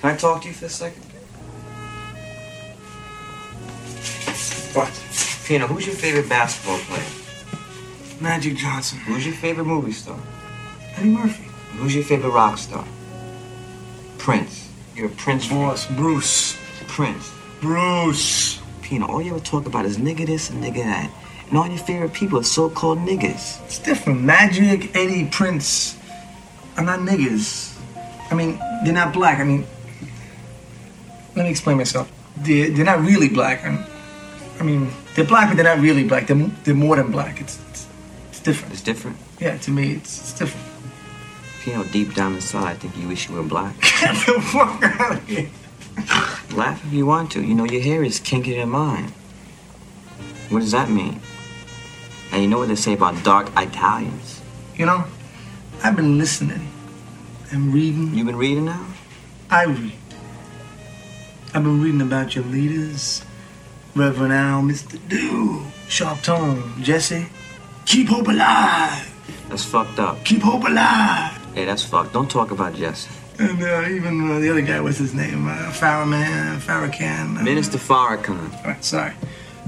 Can I talk to you for a second? What? Pino, who's your favorite basketball player? Magic Johnson. Who's your favorite movie star? Eddie Murphy. Who's your favorite rock star? Prince. You're a Prince. Boss, Bruce. Prince. Bruce. Pino, all you ever talk about is nigga this and nigga that. And all your favorite people are so-called niggas. It's different. Magic, Eddie, Prince. I'm not niggas. I mean, they're not black. I mean, let me explain myself. They're, they're not really black. i I mean, they're black, but they're not really black. They're, they're more than black. It's, it's, it's different. It's different. Yeah, to me, it's, it's different. know, deep down inside, I think you wish you were black. Get the fuck out of here. Laugh if you want to. You know, your hair is kinkier than mine. What does that mean? And you know what they say about dark Italians? You know, I've been listening and reading. You've been reading now? I read. I've been reading about your leaders, Reverend Al, Mr. Do, Sharpton, Jesse. Keep hope alive. That's fucked up. Keep hope alive. Hey, that's fucked. Don't talk about Jesse. And uh, even uh, the other guy, what's his name? Uh, Farrakhan, Farrakhan. Uh, Minister Farrakhan. all right, sorry.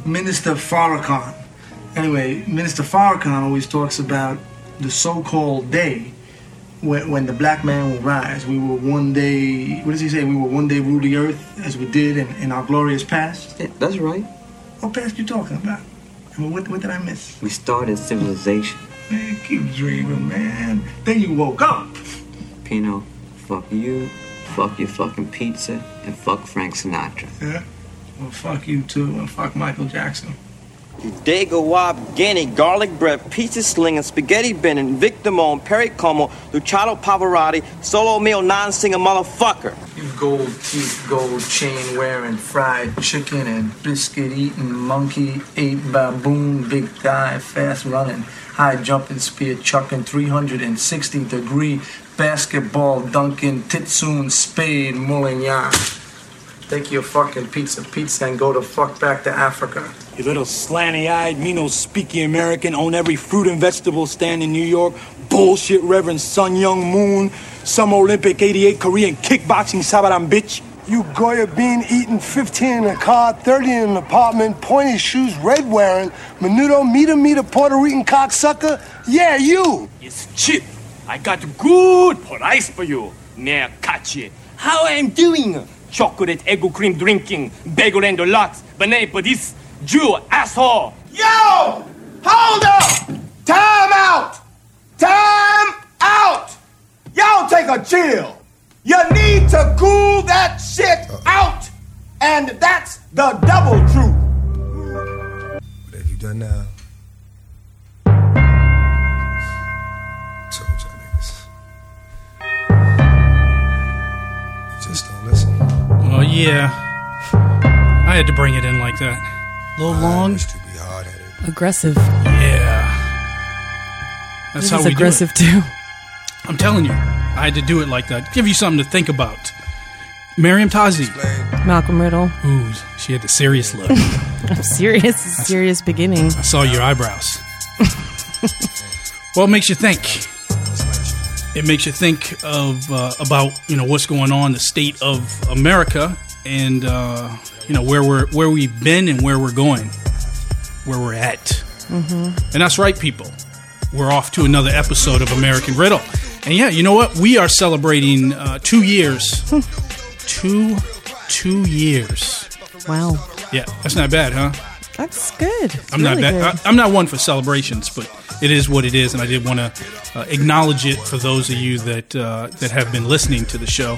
Minister Farrakhan. Anyway, Minister Farrakhan always talks about the so-called day when, when the black man will rise. We will one day, what does he say? We will one day rule the earth as we did in, in our glorious past. Yeah, that's right. What past you talking about? I mean, what, what did I miss? We started civilization. Man, keep dreaming, man. Then you woke up. Pino, fuck you, fuck your fucking pizza, and fuck Frank Sinatra. Yeah? Well, fuck you too, and fuck Michael Jackson. Dago Wab, Guinea, garlic bread, pizza slinging, spaghetti bending, Vic Damone, Perry Como, Luciano Pavarotti, solo meal non-singer motherfucker. You gold teeth, gold chain wearing, fried chicken and biscuit eating, monkey ate baboon, big thigh, fast running, high jumping, spear chucking, 360 degree basketball dunking, titsoon, spade, mullignan. Take your fucking pizza, pizza, and go the fuck back to Africa. You little slanty-eyed, me no speaky American, own every fruit and vegetable stand in New York. Bullshit Reverend Sun Myung Moon, some Olympic 88 Korean kickboxing Sabaran bitch. You Goya bean eating 15 in a car, 30 in an apartment, pointy shoes, red wearing, menudo, meter, meter, Puerto Rican cocksucker? Yeah, you! It's cheap. I got good price for you. Near catchy. How I'm doing? Chocolate egg cream drinking, bagel and lots, banana for this Jew asshole. Yo! Hold up! Time out! Time out! Y'all take a chill. You need to cool that shit out. And that's the double truth. What have you done now? Yeah. I had to bring it in like that. A little long. To be hard headed. Aggressive. Yeah. That's This how is we aggressive do too. I'm telling you, I had to do it like that. Give you something to think about. Meriem Tazi. Malcolm Riddle. Ooh, she had the serious look. I'm serious. Serious beginning. I saw your eyebrows. well, it makes you think. It makes you think of uh, about you know what's going on, the state of America, and uh, you know where we're where we've been and where we're going, where we're at. Mm-hmm. And that's right, people. We're off to another episode of American Riddle. And yeah, you know what? We are celebrating uh, two years. two, two years. Wow. Yeah, that's not bad, huh? That's good. It's I'm really not good. I, I'm not one for celebrations, but it is what it is, and I did want to uh, acknowledge it for those of you that uh, that have been listening to the show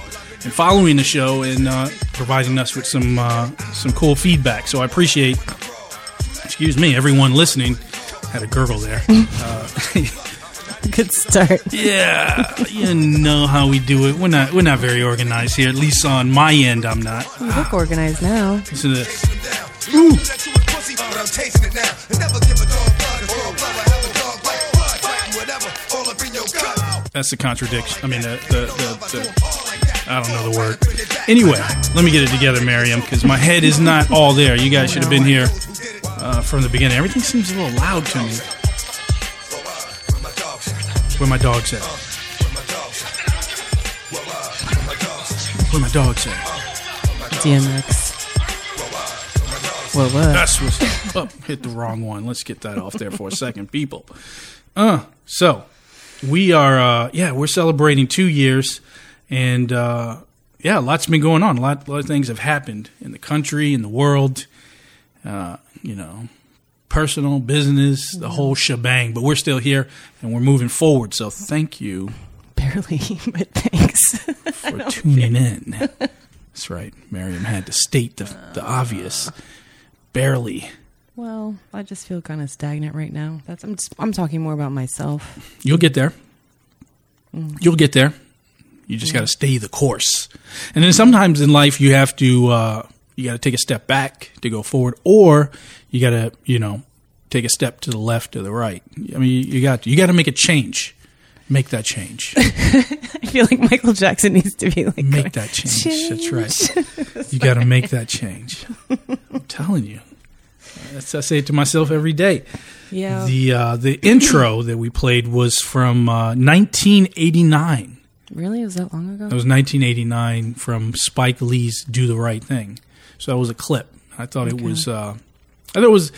and following the show and uh, providing us with some uh, some cool feedback. So I appreciate, excuse me, everyone listening. Had a gurgle there. Uh, Good start. yeah, you know how we do it. We're not we're not very organized here. At least on my end, I'm not. You look organized now. Listen to this. But I'm tasting it now. And never give a dog blood. Or a brother have a dog like blood. Fighting whatever. All up in your gut. That's the contradiction. I mean, the, the, the, the I don't know the word. Anyway, let me get it together, Meriem, because my head is not all there. You guys should have been here uh, from the beginning. Everything seems a little loud to me. Where my dog's at? Where my dogs at? DMX. What? What? That's what's oh, hit the wrong one. Let's get that off there for a second, people. Uh, so we are, uh, yeah, we're celebrating two years, and uh, yeah, lots been going on. A lot, a lot of things have happened in the country, in the world. Uh, you know, personal, business, the whole shebang. But we're still here, and we're moving forward. So thank you Barely, but thanks. for tuning in. That's right. Meriem had to state the the obvious. Barely. well, I just feel kind of stagnant right now. That's I'm just, I'm talking more about myself. You'll get there. You'll get there. You just got to stay the course. And then sometimes in life you have to uh, you got to take a step back to go forward, or you got to you know take a step to the left or the right. I mean, you got you got to make a change. Make that change. I feel like Michael Jackson needs to be like Make that change. That's right. You got to make that change. I'm telling you. That's I say it to myself every day. Yeah. The uh, the intro that we played was from uh, 1989. really? Was that long ago? That was 1989 from Spike Lee's "Do the Right Thing." So that was a clip. I thought it was. Uh, I thought it was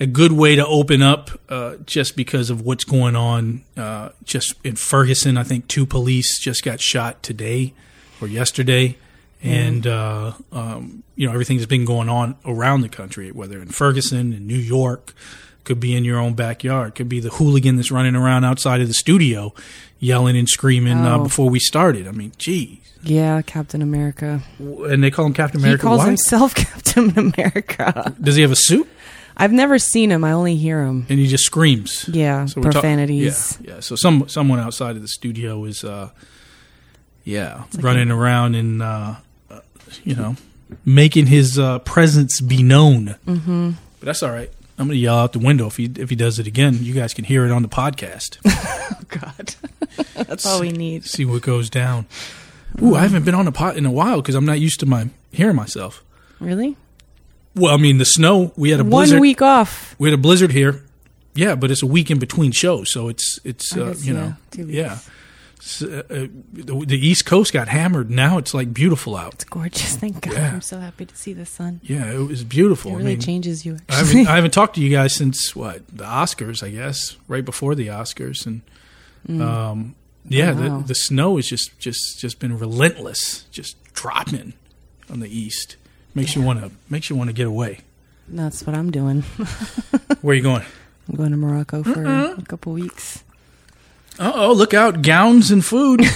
a good way to open up, uh, just because of what's going on. Uh, just in Ferguson, I think two police just got shot today or yesterday, and uh, um, you know everything's been going on around the country, whether in Ferguson, in New York. Could be in your own backyard. Could be the hooligan that's running around outside of the studio, yelling and screaming uh, Oh. before we started. I mean, geez. yeah, Captain America. And they call him Captain America. he calls Why? himself Captain America. Does he have a suit? I've never seen him. I only hear him. And he just screams. Yeah, So talk- profanities. yeah, yeah. So some someone outside of the studio is, uh, yeah, running around and uh, uh, you know making his uh, presence be known. Mm-hmm. But that's all right. I'm gonna yell out the window if he if he does it again. You guys can hear it on the podcast. Oh God, that's all we need. See what goes down. Ooh, I haven't been on a pot in a while because I'm not used to my hearing myself. Really? Well, I mean the snow. We had a blizzard. One week off. We had a blizzard here. Yeah, but it's a week in between shows, so it's it's uh, guess, you know yeah. S- uh, uh, the, the East Coast got hammered. Now it's like beautiful out. It's gorgeous. Thank God. Yeah. I'm so happy to see the sun. Yeah, it was beautiful. It I really mean, changes you. I haven't, I haven't talked to you guys since what the Oscars, I guess, right before the Oscars, and um, yeah, Mm. Wow. the, the snow has just just just been relentless, just dropping on the East. Makes you want to makes you want to get away. That's what I'm doing. Where are you going? I'm going to Morocco for a couple weeks. Uh oh, look out, gowns and food.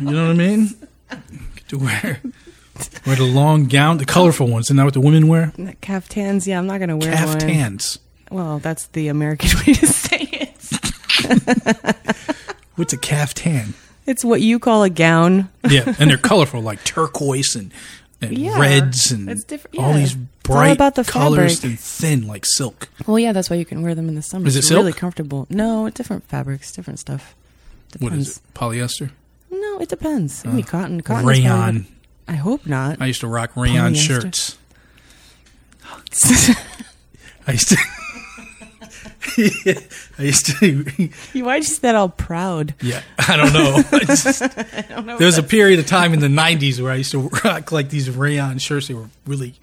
You know what I mean? To wear wear the long gown, the colorful ones. Isn't that what the women wear? Caftans, yeah, I'm not going to wear one. Caftans. Well, that's the American way to say it. What's a caftan? It's what you call a gown. Yeah, and they're colorful, like turquoise and, and Yeah, reds and different- all yeah. these It's all bright about the colors fabric. and thin like silk. Well, yeah, that's why you can wear them in the summer. Is it it's silk? really comfortable. No, different fabrics, different stuff. What Depends. is it? Polyester? No, it depends. I mean, uh, cotton. Cotton. Rayon. I hope not. I used to rock rayon Polyester. shirts. I used to. I used to. You say that all proud? Yeah, I don't know. I just- don't know there was a period of time in the '90s where I used to rock like these rayon shirts. They were really,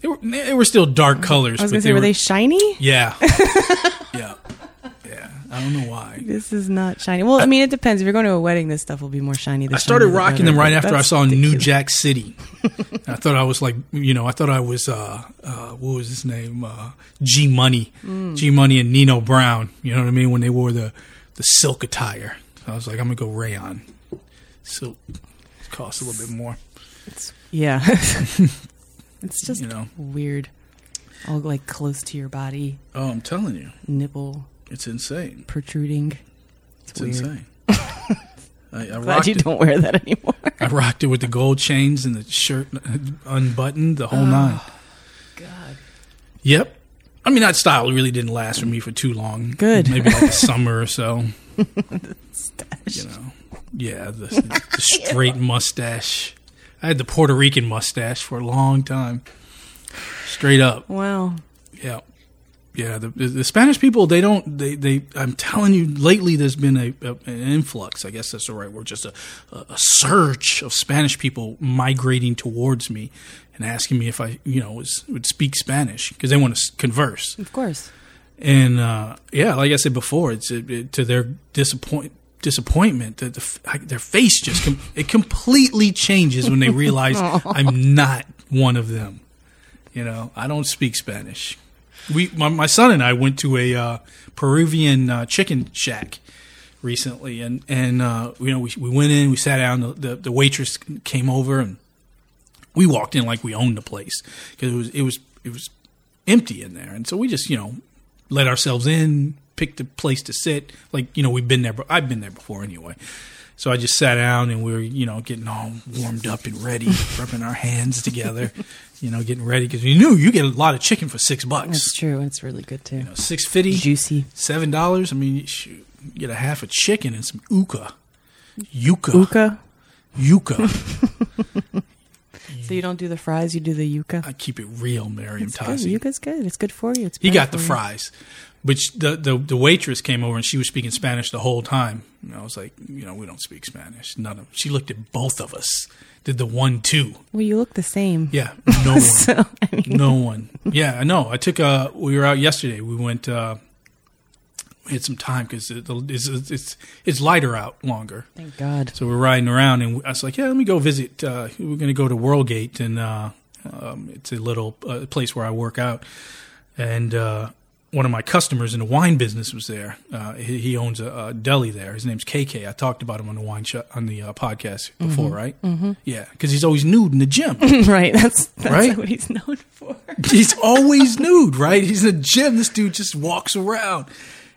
they were they were still dark colors. I was but going to say, were they shiny? Yeah, yeah, yeah. I don't know why. This is not shiny. Well, I mean, it depends. If you're going to a wedding, this stuff will be more shiny. I started the rocking them right after I that's saw New. Jack City. I thought I was like, you know, I thought I was, uh, uh, what was his name? Uh, G Money, Mm. G Money and Nino Brown. You know what I mean? When they wore the the silk attire, I was like, I'm gonna go rayon. Silk costs a little bit more. Yeah. it's just You know. weird. All like close to your body, Oh, I'm telling you, nipple it's insane. protruding. It's, It's insane. I, I Glad you it. don't wear that anymore. I rocked it with the gold chains and the shirt unbuttoned, the whole oh, nine. God. Yep. I mean, that style really didn't last for me for too long. Good. Maybe like a summer or so. You know. Yeah, the, the straight mustache. I had the Puerto Rican mustache for a long time. Straight up. Wow. Yeah. Yeah, the, the, Spanish people they don't they, they I'm telling you lately there's been a, a an influx I guess that's the right word just a, a a surge of Spanish people migrating towards me and asking me if I you know was, would speak Spanish because they want to converse. Of course. and uh, yeah like I said before it's it, it- to their disappoint disappointment that the, their face just com- it completely changes when they realize I'm not one of them. You know I don't speak Spanish we my, my son and I went to a uh, Peruvian uh, chicken shack recently, and and uh, you know we we went in, we sat down, the, the the waitress came over, and we walked in like we owned the place because it was it was it was empty in there, and so we just you know let ourselves in, picked a place to sit, like you know we've been there, but I've been there before anyway. So I just sat down and we were, you know, getting all warmed up and ready, rubbing our hands together, you know, getting ready because you knew you get a lot of chicken for six bucks. That's true. It's really good too. You know, Six fifty, Juicy. seven dollars. I mean, shoot, you get a half a chicken and some uka, yuca, Uka. yuca. So you don't do the fries, you do the yuca. I keep it real, Meriem It's good. Tazi. Yuca's good. It's good for you. It's He got the you. fries, which the, the the waitress came over and she was speaking Spanish the whole time. And I was like, you know, we don't speak Spanish. None of. She looked at both of us. Did the one two? Well, you look the same. Yeah, no one. So, I mean, no one. Yeah, I know. I took a. We were out yesterday. We went. uh We had some time because it, it's, it's it's lighter out longer. thank God. So we're riding around, and I was like, "Yeah, let me go visit." Uh, we're going to go to Worldgate, and uh, um, it's a little uh, place where I work out. And uh, one of my customers in the wine business was there. Uh, he, he owns a, a deli there. His name's KK. I talked about him on the wine on the uh, podcast before, right? Mm-hmm. Yeah, because he's always nude in the gym. right. That's that's Right? what he's known for. he's always nude, right? He's in the gym. This dude just walks around,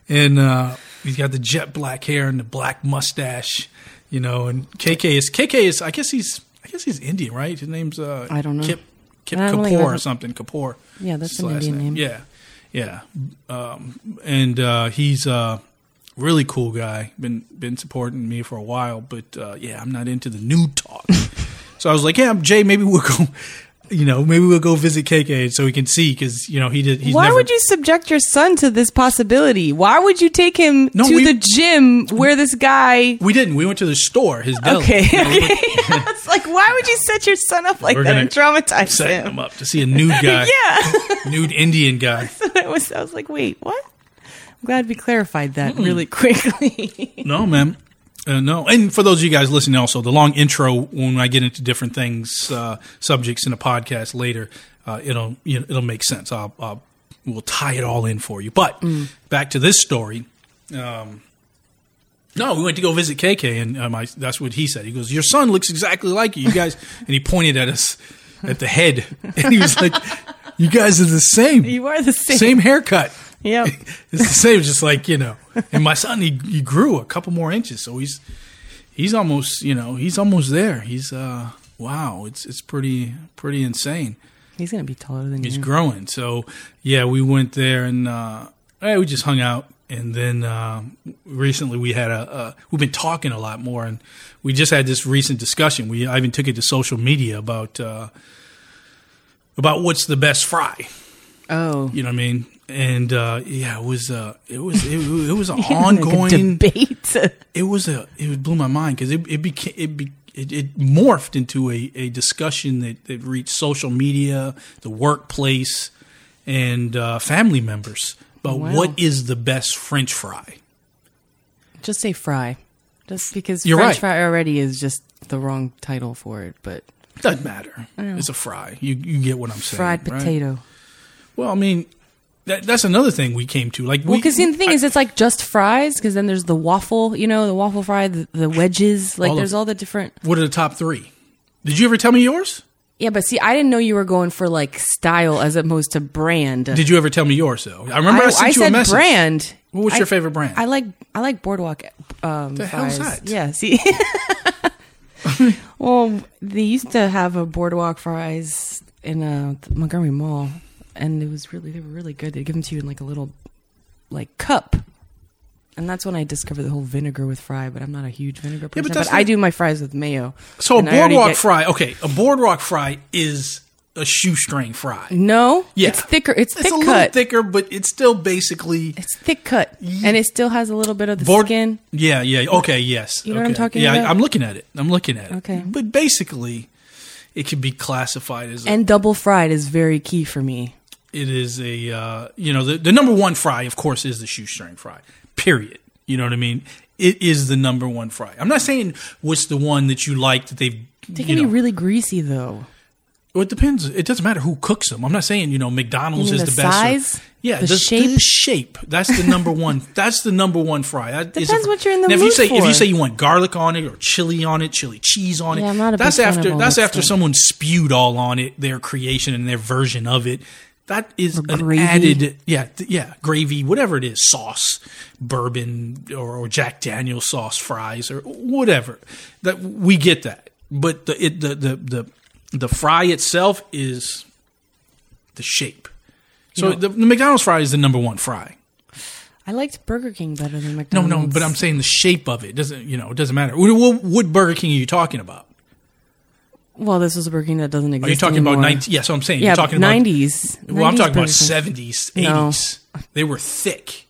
and uh, he's got the jet black hair and the black mustache, you know. And KK is KK is I guess he's I guess he's Indian, right? His name's uh, I don't know. Kip Kip I don't think Kapoor or something. Kapoor. Yeah, that's an Indian name. Yeah, yeah. Um, and uh, he's a really cool guy. Been been supporting me for a while, but uh, yeah, I'm not into the new talk. so I was like, yeah, Jay, maybe we'll go. You know, maybe we'll go visit KK so we can see because you know he did. He's Why never, would you subject your son to this possibility? Why would you take him No, to we- the gym where this guy? We didn't. We went to the store. His deli. Okay, You know, okay. it's like why would you set your son up like We're that and traumatize set him? him up to see a nude guy, Yeah, nude Indian guy. I was. I was like, wait, what? I'm glad we clarified that hmm. really quickly. No, man. Uh, no, and for those of you guys listening, also the long intro when I get into different things, uh, subjects in a podcast later, uh, it'll you know, it'll make sense. I'll, I'll we'll tie it all in for you. But back to this story. Um, no, we went to go visit KK, and uh, my, that's what he said. He goes, "Your son looks exactly like you, you guys," and he pointed at us at the head, and he was like, "You guys are the same, you are the same. same haircut." Yep. It's the same, just like you know. And my son, he, he grew a couple more inches, so he's he's almost you know he's almost there. He's uh wow, it's it's pretty pretty insane. He's gonna be taller than He's you. He's growing. So yeah, we went there and uh, we just hung out. And then uh, recently we had a uh, we've been talking a lot more, and we just had this recent discussion. We I even took it to social media about uh, about what's the best fry. oh, You know what I mean? And uh, yeah, it was uh, it was it, it was an Like ongoing. debate. It was a it blew my mind because it it became it, be, it it morphed into a, a discussion that, that reached social media, the workplace, and uh, family members about Wow. what is the best French fry. just say fry, just because You're French right. fry already is just the wrong title for it. But Doesn't matter. It's a fry. You you get what I'm saying. fried right? potato. Well, I mean, that, that's another thing we came to. Like, Well, we- because the thing I- is, it's like just fries. Because then there's the waffle, you know, the waffle fry, the, the wedges. Like All of- there's all the different. what are the top three? Did you ever tell me yours? Yeah, but see, I didn't know you were going for like style as opposed to brand. Did you ever tell me yours though? I remember I, sent you said a message. brand. What was I- your favorite brand? I like I like Boardwalk. Um, The hell's fries. that? Yeah, see. well, they used to have a Boardwalk fries in uh, Montgomery Mall, and it was really they were really good. They give them to you in like a little like cup. And that's when I discovered the whole vinegar with fry, but I'm not a huge vinegar person. but but that's I do my fries with mayo. So a boardwalk get- fry, okay, a boardwalk fry is a shoestring fry. No, Yeah. it's thicker. It's, It's thick a little cut. thicker, but it's still basically It's thick cut, and it still has a little bit of the board- skin. Yeah, yeah. Okay, yes. You know what I'm okay. talking yeah, about? I'm looking at it. I'm looking at it. Okay. But basically, it can be classified as a, And double fried is very key for me. It is a uh, you know the, the number one fry of course is the shoestring fry period. You know what i mean? It is the number one fry. I'm not saying what's the one that you like that they've They you can know, be really greasy though. well, it depends. It doesn't matter who cooks them. I'm not saying you know mcdonald's You is the the, best or- size? yeah The the, shape? the shape? that's the number one. That's the number one fry. That Depends a- what you're in the now, if you mood say if you say you want garlic on it or chili on it chili cheese on it Yeah, I'm not a that's big fan of after that's that after someone spewed all on it their creation and their version of it that is Or an gravy. added yeah yeah gravy whatever it is sauce bourbon or, or jack daniel sauce fries or whatever. That we get that. But the it the the the, the fry itself is the shape. So the, the mcdonald's fry is the number one fry. I liked Burger King better than McDonald's. no no, but i'm saying the shape of it doesn't you know it doesn't matter. What, what, what burger king are you talking about Well, this was a Burger King that doesn't exist are you talking anymore. about 19 yeah so i'm saying Yeah, you're talking about 90s. well i'm talking about Burger King. 70s No. 80s they were thick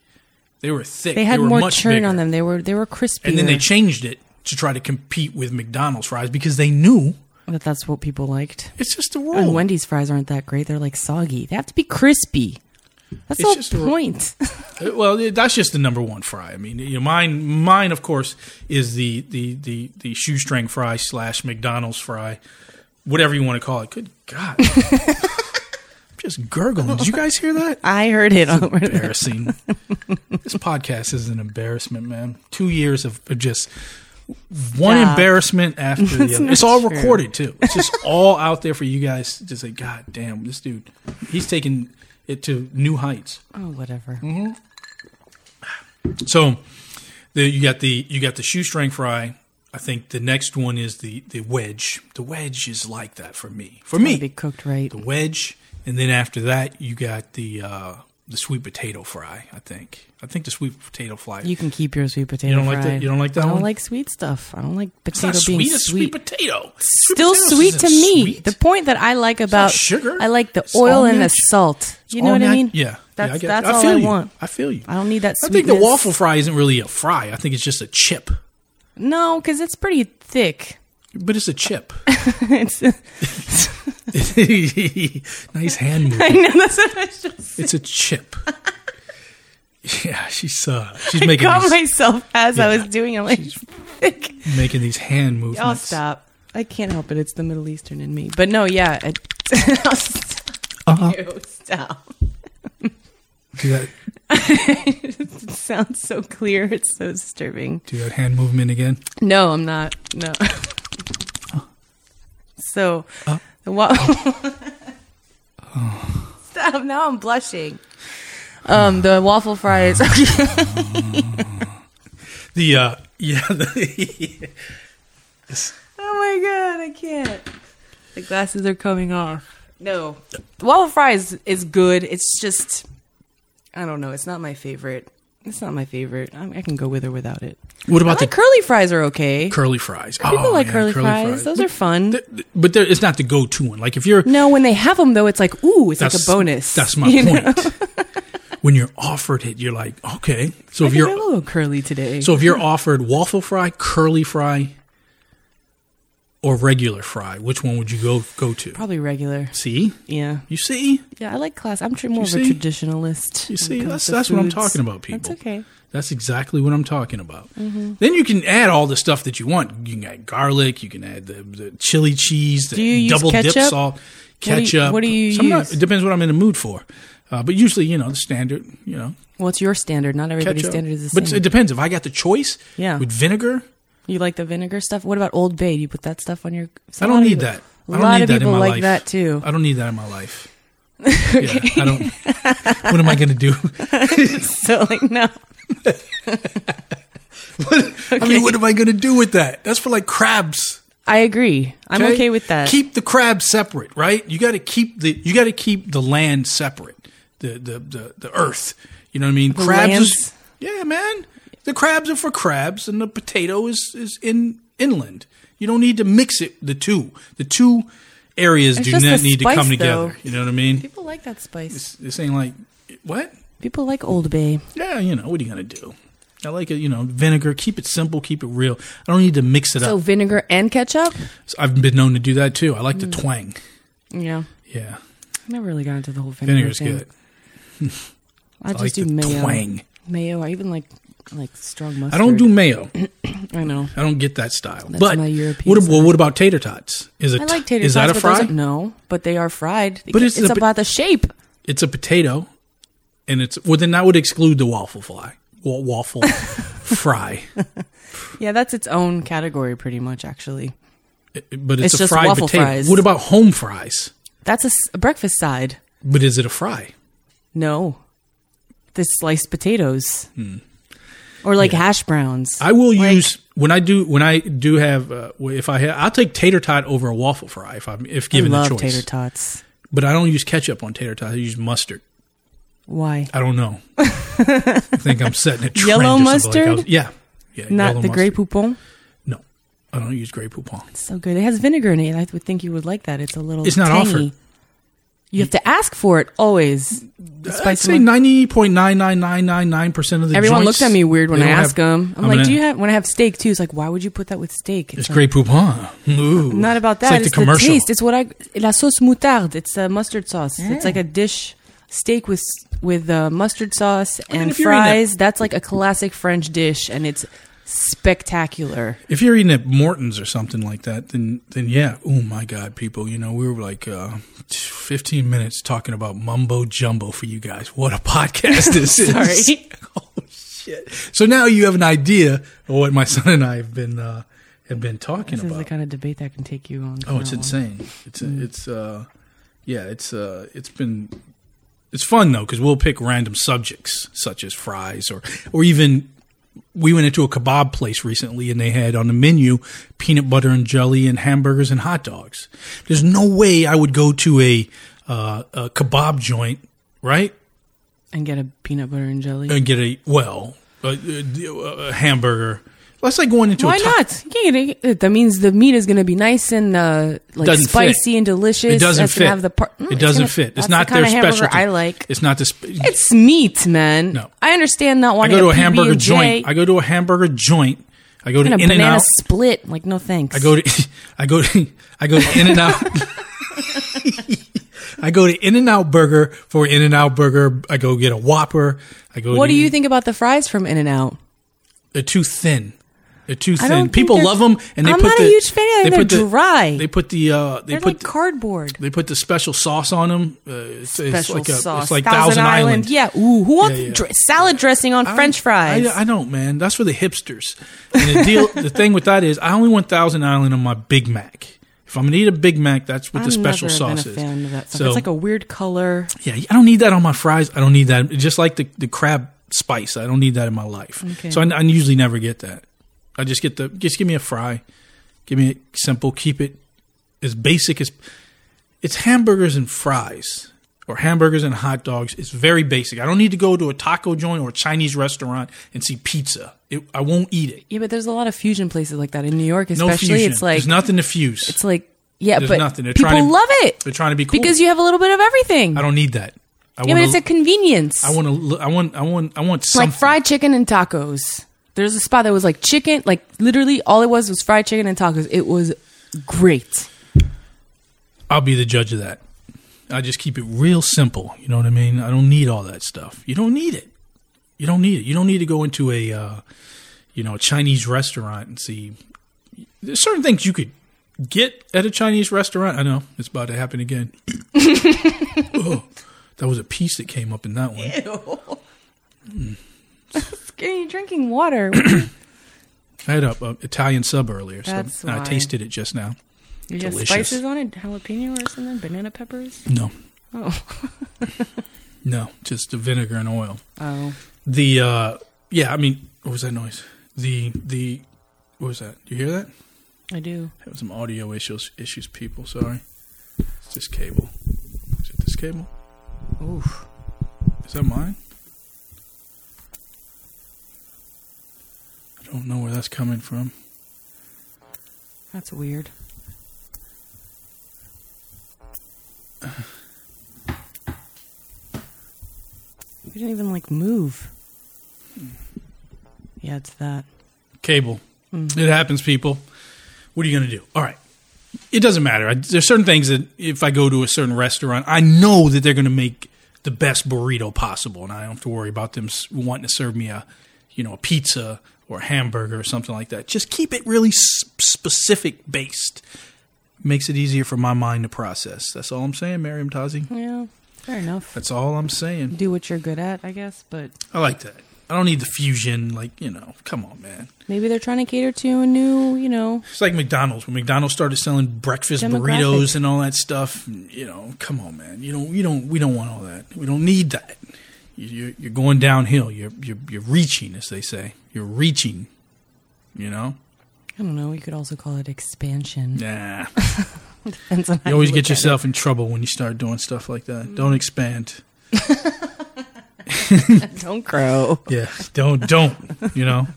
they were thick They had were more much churn bigger. on them. They were they were crispy. and then they changed it to try to compete with McDonald's fries because they knew that that's what people liked. it's just a rule. And Wendy's fries aren't that great. They're like soggy. They have to be crispy. That's It's the just a point. Uh, well, that's just the number one fry. I mean, you know, mine, mine, of course, is the the the the shoestring fry slash McDonald's fry, whatever you want to call it. Good God, I'm just gurgling. Did you guys hear that? I heard it over. Embarrassing. this podcast is an embarrassment, man. Two years of of just one Stop. embarrassment after the other. It's all true. recorded too. It's just all out there for you guys to say, God damn, this dude, he's taking it to new heights. Oh, whatever. Mm-hmm. So, the, you got the you got the shoestring fry. I think the next one is the the wedge. The wedge is like that for me. For Gotta me, be cooked right. the wedge, and then after that, you got the uh, the sweet potato fry. I think. I think the sweet potato fry. You can keep your sweet potato. You don't like that- you don't like that I don't one? like sweet stuff. I don't like it's potato not being sweet. It's sweet. potato. Sweet Still sweet to me. sweet. The point that I like about sugar. I like the It's oil and the salt. You know what I mean? Yeah. That's yeah, I that's. I all feel I you. want. I feel you. I don't need that I think the waffle fry isn't really a fry. I think it's just a chip. No, because it's pretty thick. But it's a chip. it's, nice hand movement. I know that's what I was just. It's a chip. Yeah, she's uh, she's making Got these, myself as I was doing. I'm like, making these hand movements. I'll stop. I can't help it. It's the Middle Eastern in me. But no, yeah. It, I'll stop. Uh-huh. You, stop. Do that. it sounds so clear. It's so disturbing. Do that hand movement again. No, I'm not. No. So Uh. The wa- Stop! Now I'm blushing. Um, the waffle fries. The uh, yeah. The, oh my god, I can't. The glasses are coming off. No, the waffle fries is good. It's just, I don't know. It's not my favorite. It's not my favorite. I, I can go with or without it. what I about like the curly fries are okay. curly fries? People Oh, like curly, fries. Those are fun. Th- But it's not the go-to one. Like if you're no, when they have them though, it's like ooh, it's like a bonus. That's my you know? point. when you're offered it, you're like, okay. So I if think I'm a you're little curly today. so if you're offered waffle fry, curly fry, or regular fry, which one would you go go to? probably regular. See, Yeah, you see, yeah. I like class. I'm tr- more You of a traditionalist. You see, that's that's what I'm talking about, That's people. okay. That's exactly what I'm talking about. Mm-hmm. Then you can add all the stuff that you want. You can add garlic. You can add the, the chili cheese, the Do you use double dip ketchup? salt, What do you- ketchup. what do you use? It depends what I'm in the mood for. Uh, but usually, you know, the standard, you know, Well, it's your standard. Not everybody's ketchup. standard is the same. But it depends. If I got the choice Yeah. with vinegar, You like the vinegar stuff? What about Old Bay? Do you put that stuff on your? I don't need people- that. A I don't lot need of that in people my like life. that too. I don't need that in my life. Yeah, I don't. what am I going to do? so like no. I mean, what am I going to do with that? That's for like crabs. I agree. I'm okay, with that. Keep the crabs separate, right? You got to keep the you got to keep the land separate, the the the, the earth. You know what I mean? The crabs, is, yeah, man. The crabs are for crabs, and the potato is is in inland. You don't need to mix it the two. The two areas It's do not the need to come spice, together. though. You know what I mean? People like that spice. This, this ain't like what? People like Old Bay. Yeah, you know what are you gonna do? I like it. You know, vinegar. Keep it simple. Keep it real. I don't need to mix it So up. So vinegar and ketchup. I've been known to do that too. I like Mm. the twang. Yeah, Yeah, I never really got into the whole vinegar vinegar's thing. good. I I just like do the mayo. twang. Mayo. I even like like strong mustard. I don't do mayo. I know. I don't get that style. That's but my European what, well, what about tater tots? Is it I like tater is tots. that a fry? are- no, but they are fried. But it's it's a about the shape. It's a potato, and it's well. Then that would exclude the waffle fry. Waffle fry, Yeah, that's its own category, pretty much. Actually, but it's, It's a just fried waffle potato. fries. What about home fries? that's a breakfast side. But is it a fry? No, the sliced potatoes, hmm. Or like hash browns. I will Like- use when I do when I do have uh, if I have, I'll take tater tot over a waffle fry if I'm if I given love the choice. tater tots. But I don't use ketchup on tater tots. I use mustard. Why? I don't know. I think I'm setting a trend. Yellow something like was- mustard? yeah, yeah. Not the Grey mustard. Poupon. No, I don't use Grey Poupon. It's so good. It has vinegar in it. I would think you would like that. It's a little. It's not tangy. offered. You have to ask for it always. The I'd say ninety point nine nine nine nine nine percent of the Everyone joints, looks at me weird when I ask have- them. I'm, I'm like, gonna- do you have when I have steak too? It's like, why would you put that with steak? It's like- Grey Poupon. Ooh. Not about that. It's like It's, the commercial. taste. It's what I la sauce moutarde. It's a mustard sauce. It's like a dish steak with with uh, mustard sauce and you're in fries. That's like a classic French dish, and it's spectacular. If you're eating at Morton's or something like that, then then yeah. Oh my God, people! You know we were like uh, 15 minutes talking about mumbo jumbo for you guys. What a podcast this is! Sorry. oh shit! So now you have an idea of what my son and I have been uh, have been talking This is about. the kind of debate that can take you on. Oh, it's for a while. insane. It's it's uh yeah, it's uh it's been it's fun though cuz we'll pick random subjects such as fries or or even we went into a kebab place recently and they had on the menu peanut butter and jelly and hamburgers and hot dogs. There's no way I would go to a uh, a kebab joint, right? And get a peanut butter and jelly. And get a well, a, a, a hamburger. That's like going into Why a ta- not? You can't get it. That means the meat is going to be nice and uh, like Doesn't spicy fit. and delicious. It doesn't That's gonna fit. Have the par- Mm, it it's doesn't gonna- fit. It's that's not the kind their of hamburger specialty. I like. It's not the. Sp- It's meat, man. No. I understand not I wanting go to a a hamburger PB&J joint. I go to a hamburger joint. I go to and a In and banana Out. split. Like, no thanks. I go to I go to I go to In and Out. I go to In and Out Burger for In and Out Burger. I go get a Whopper. I go. What to, do you think about the fries from In and Out? They're too thin. They're too thin. People love them, and they I'm put not the, a huge fan of them. they They're put the- dry. They put the uh, they They're put like cardboard. they put the special sauce on them. Uh, it's, it's Special like a, sauce. It's like Thousand, Island. Yeah. Ooh, who wants Yeah, yeah. dr- salad dressing on I- French fries? I, I don't, man. That's for the hipsters. And the deal, the thing with that is, I only want Thousand Island on my Big Mac. If I'm gonna eat a Big Mac, that's what the I've special sauce is. fan of that stuff. So it's like a weird color. yeah, I don't need that on my fries. I don't need that. Just like the the crab spice, I don't need that in my life. Okay. So I, I usually never get that. I just get the just give me a fry, give me it simple, keep it as basic as. It's hamburgers and fries, or hamburgers and hot dogs. It's very basic. I don't need to go to a taco joint or a Chinese restaurant and see pizza. It, I won't eat it. Yeah, but there's a lot of fusion places like that in New York, No especially. fusion. It's like There's nothing to fuse. it's like yeah, There's but nothing. They're people trying to- love it They're trying to be cool because you have a little bit of everything. I don't need that. I yeah, but it's a convenience. I want to. I want. I want. I want something. like fried chicken and tacos. There's a spot that was like chicken, like literally all it was was fried chicken and tacos. It was great. I'll be the judge of that. I just keep it real simple. You know what I mean? I don't need all that stuff. You don't need it. You don't need it. You don't need to go into a, uh, you know, a Chinese restaurant and see. There's certain things you could get at a Chinese restaurant. I know it's about to happen again. oh, that was a piece that came up in that one. Are you drinking water? I had a, a Italian sub earlier, so That's I why. tasted it just now. you Delicious. spices on it, jalapeno or something, banana peppers. No, Oh, no, just the vinegar and oil. oh, The uh yeah, I mean, what was that noise? The the what was that? Do you hear that? I do. Having some audio issues issues people, sorry. It's this cable. Is it this cable? Oof. Is that mine? Don't know where that's coming from. That's weird. We didn't even like move. Yeah, it's that. Cable. Mhm. It happens, people. What are you going to do? All right. It doesn't matter. I, there's certain things that if I go to a certain restaurant, I know that they're going to make the best burrito possible, and I don't have to worry about them wanting to serve me a, you know, a pizza or hamburger or something like that. Just keep it really specific based. Makes it easier for my mind to process. That's all I'm saying, Meriem Tazi. Yeah, fair enough. That's all I'm saying. Do what you're good at, I guess, but I like that. I don't need the fusion. Like you know, come on, man. maybe they're trying to cater to a new, you know. It's like McDonald's. When McDonald's started selling breakfast burritos and all that stuff, you know, come on, man. You don't, you don't, we don't want all that. We don't need that. You- You're, you're going downhill. You're, you're, you're reaching, as they say. You're reaching. You know. I don't know. You could also call it expansion. Nah. Depends on how You always look get yourself in trouble when you start doing stuff like that. Mm. Don't expand. don't grow. Yeah. Don't, don't. You know.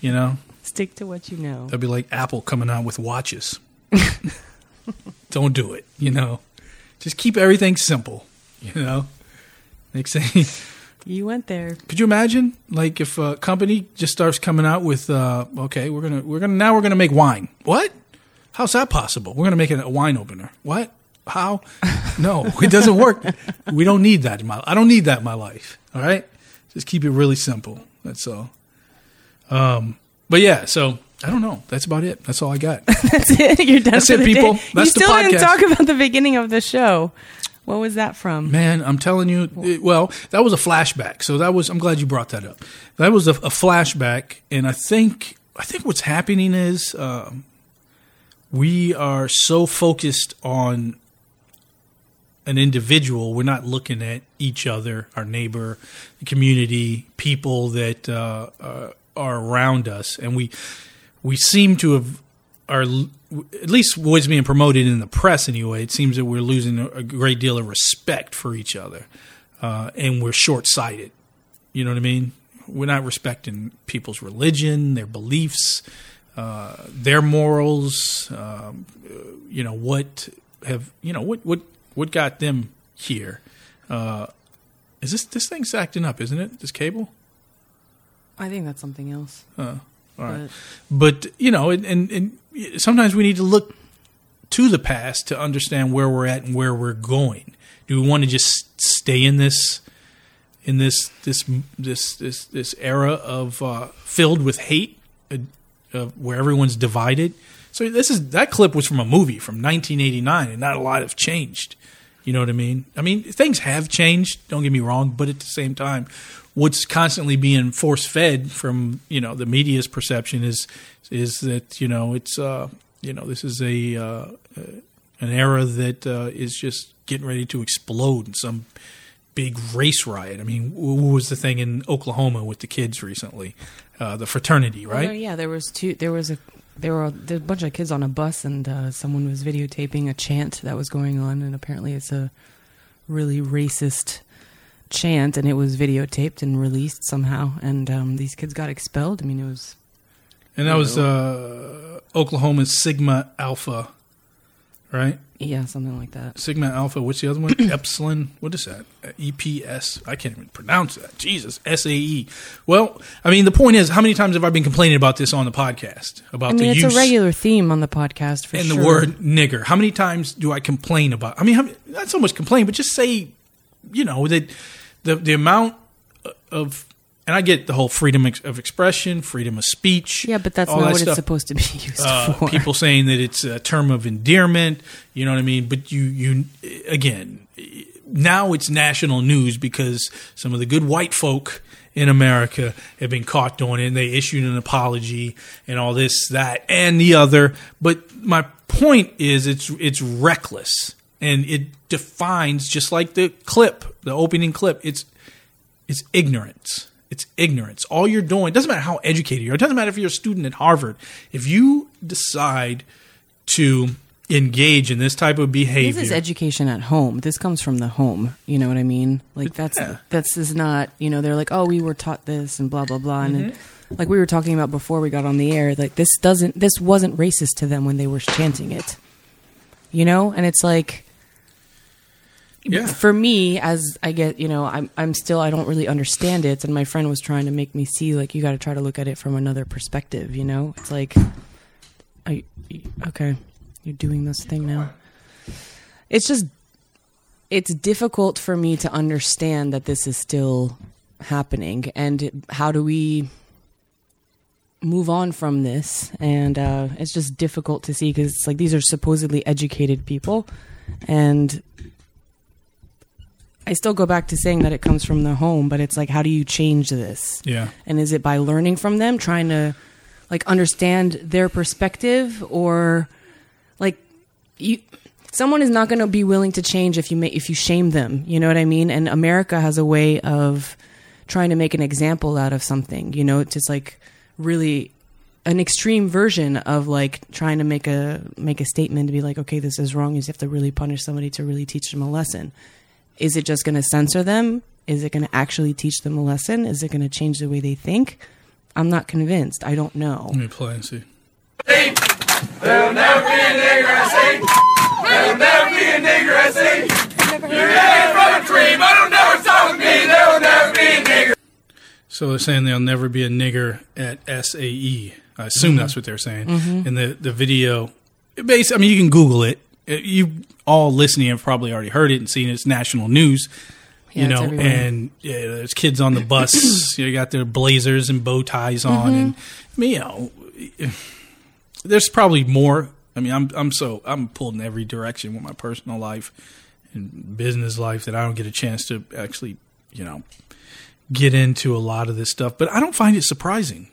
You know. Stick to what you know. That'd be like Apple coming out with watches. Don't do it, you know. Just keep everything simple, you know. Next thing, You went there. could you imagine, like, if a company just starts coming out with, uh, okay, we're gonna, we're gonna, now we're gonna make wine. What? How's that possible? We're gonna make it a wine opener. What? How? No, it doesn't work. We don't need that in my. I don't need that in my life. All right, just keep it really simple. That's all. Um, but yeah, so I don't know. That's about it. That's all I got. That's it. You're done That's it, the people. day. That's the you still didn't talk about the beginning of the show. What was that from? Man, I'm telling you. it- well, that was a flashback. So that was. I'm glad you brought that up. That was a, a flashback, and I think I think what's happening is um, we are so focused on an individual. We're not looking at each other, our neighbor, the community, people that uh, uh, are around us, and we we seem to have are at least what's being promoted in the press anyway. It seems that we're losing a, great deal of respect for each other, uh, and we're short sighted. You know what I mean? We're not respecting people's religion, their beliefs, uh, their morals. Um, uh, you know what have you know what what what got them here? Uh, is this this thing's acting up? Isn't it? This cable? I think that's something else. Uh, all right. But, you know, and, and, and sometimes we need to look to the past to understand where we're at and where we're going. Do we want to just stay in this in this this this this this era of uh, filled with hate, uh, uh, where everyone's divided? So this is that clip was from a movie from 1989, and not a lot have changed. You know what I mean? I mean things have changed. Don't get me wrong, but at the same time, what's constantly being force fed from you know the media's perception is is that you know it's uh, you know this is a uh, an era that uh, is just getting ready to explode in some big race riot. I mean, what was the thing in Oklahoma with the kids recently? Uh, the fraternity, Well, right? there- yeah, there was two. There was a there were there were a bunch of kids on a bus, and uh, someone was videotaping a chant that was going on, and apparently it's a really racist chant, and it was videotaped and released somehow, and um, these kids got expelled. I mean, it was And that was uh, Oklahoma's Sigma Alpha, right? yeah, something like that. Sigma Alpha. What's the other one? Epsilon. What is that? EPS. I can't even pronounce that. Jesus. SAE. Well, I mean, the point is, how many times have I been complaining about this on the podcast about I mean, the it's use a regular theme on the podcast for and sure. the word nigger? How many times do I complain about? I mean, how, not so much complain, but just say, you know, that the the amount of and I get the whole freedom of expression, freedom of speech. Yeah, but that's not that what stuff. it's supposed to be used Uh, for. people saying that it's a term of endearment. You know what I mean? But you, you again, now it's national news because some of the good white folk in America have been caught doing it, and they issued an apology and all this, that, and the other. But my point is, it's it's reckless, and it defines just like the clip, the opening clip. It's it's ignorance. It's ignorance. All you're doing, it doesn't matter how educated you are, it doesn't matter if you're a student at Harvard. If you decide to engage in this type of behavior, This is education at home. This comes from the home. You know what I mean? Like that's Yeah. that's is not. You know, they're like, oh, we were taught this and blah blah blah, and Mm-hmm. like we were talking about before we got on the air. Like this doesn't. This wasn't racist to them when they were chanting it. You know, and it's like Yeah. for me as i get you know i'm i'm still i don't really understand it. And my friend was trying to make me see like you got to try to look at it from another perspective you know? It's like I, okay you're doing this thing now? It's just it's difficult for me to understand that this is still happening. And how do we move on from this? And uh, it's just difficult to see because it's like these are supposedly educated people. And I still go back to saying that it comes from the home, but it's like, how do you change this? Yeah. And is it by learning from them, trying to like understand their perspective, or like you? Someone is not going to be willing to change if you ma- if you shame them. You know what I mean? And America has a way of trying to make an example out of something. You know, it's just like really an extreme version of like trying to make a make a statement to be like, okay, this is wrong. You have to really punish somebody to really teach them a lesson. Is it just going to censor them? Is it going to actually teach them a lesson? Is it going to change the way they think? I'm not convinced. I don't know. Let me play and see. There'll never be a nigger at sea. There'll never be a nigger at sea. You ain't from a tree, but it'll never stop me. There'll never be a nigger. So they're saying there'll never be a nigger at SAE. I assume that's what they're saying. Mhm. And the the video, base. I mean, you can Google it. Uh, You all listening have probably already heard it and seen it. It's national news. Yeah, you know, and yeah, there's kids on the bus. you know, got their blazers and bow ties on, and I mean, you know, there's probably more. I mean, I'm I'm so I'm pulled in every direction with my personal life and business life that I don't get a chance to actually, you know, get into a lot of this stuff. But I don't find it surprising.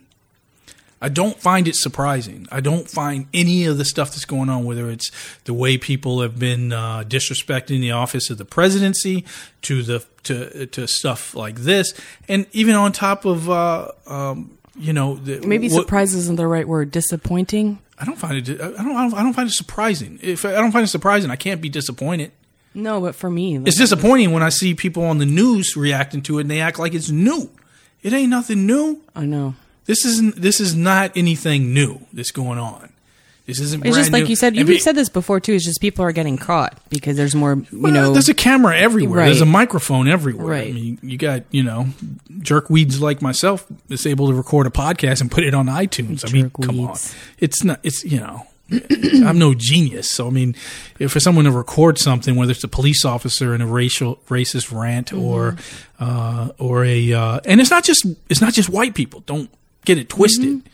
I don't find it surprising. I don't find any of the stuff that's going on, whether it's the way people have been uh, disrespecting the office of the presidency, to the to to stuff like this, and even on top of uh, um, you know the, Maybe what- surprise isn't the right word. Disappointing. I don't find it. I don't. I don't, I don't find it surprising. If I don't find it surprising, I can't be disappointed. No, but for me, It's disappointing when I see people on the news reacting to it and they act like it's new. It ain't nothing new. I know. This isn't. This is not anything new that's going on. This isn't. It's just like new. you said. You've be- said this before too. It's just people are getting caught because there's more. You Well, know, there's a camera everywhere. There's a microphone everywhere. I mean, you got you know, jerkweeds like myself is able to record a podcast and put it on iTunes. I mean, come on, it's not. It's you know. I'm no genius, so I mean, if for someone to record something, whether it's a police officer in a racial racist rant or uh, or a, uh, and it's not just it's not just white people. Don't get it twisted.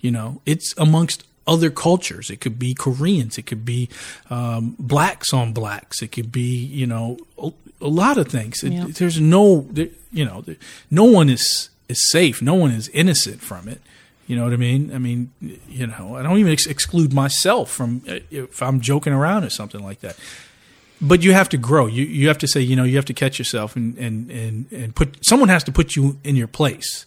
You know, it's amongst other cultures. It could be Koreans. It could be um, blacks on blacks. It could be you know a, a lot of things. It, Yeah. There's no there, you know there, no one is is safe. No one is innocent from it. You know what I mean? I mean, you know, I don't even ex- exclude myself from uh, if I'm joking around or something like that. But you have to grow. You you have to say, you know, you have to catch yourself and and and, and put someone has to put you in your place,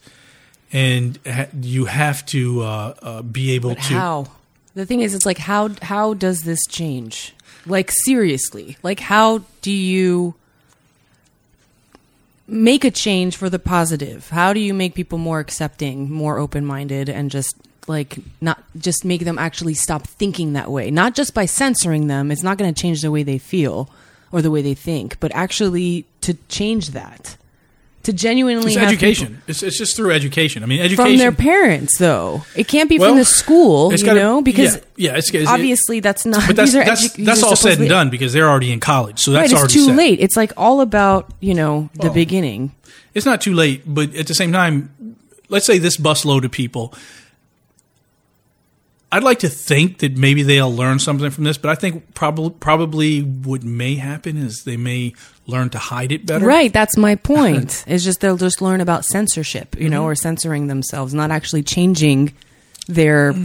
and ha- you have to uh, uh, be able But to. how? The thing is, it's like how how does this change? Like seriously, like how do you make a change for the positive? How do you make people more accepting, more open minded, and just like not just make them actually stop thinking that way? Not just by censoring them. It's not going to change the way they feel or the way they think, but actually to change that. To genuinely It's have education. people- It's, it's just through education. I mean, education from their parents, though. It can't be Well, from the school, you gotta- know, because yeah, yeah, it's, it's obviously that's not. But that's that's, edu- that's all said and done because they're already in college, so that's right, already too set. late. It's like all about you know the Well, beginning. It's not too late, but at the same time, let's say this busload of people. I'd like to think that maybe they'll learn something from this, but I think probably probably what may happen is they may learn to hide it better. Right, that's my point. it's just they'll just learn about censorship, you Mm-hmm. know, or censoring themselves, not actually changing their.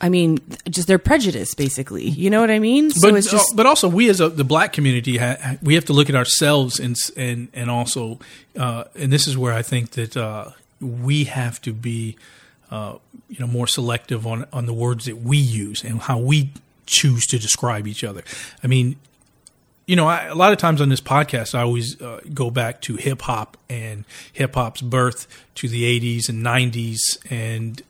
I mean, just their prejudice, basically. You know what I mean? So but it's just uh, but also we as a, the black community ha, we have to look at ourselves and and and also uh, and this is where I think that uh, we have to be uh, you know more selective on on the words that we use and how we choose to describe each other. I mean, you know, I, a lot of times on this podcast, I always uh, go back to hip hop and hip hop's birth to the '80s and '90s, and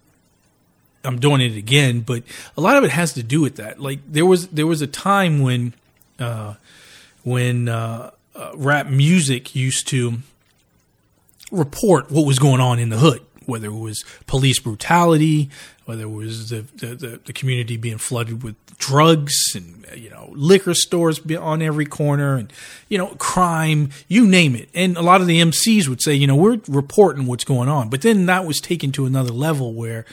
I'm doing it again. But a lot of it has to do with that. Like there was there was a time when uh, when uh, uh, rap music used to report what was going on in the hood, whether it was police brutality, whether it was the, the, the, community being flooded with drugs and, you know, liquor stores on every corner and, you know, crime, you name it. And a lot of the MCs would say, you know, we're reporting what's going on. But then that was taken to another level where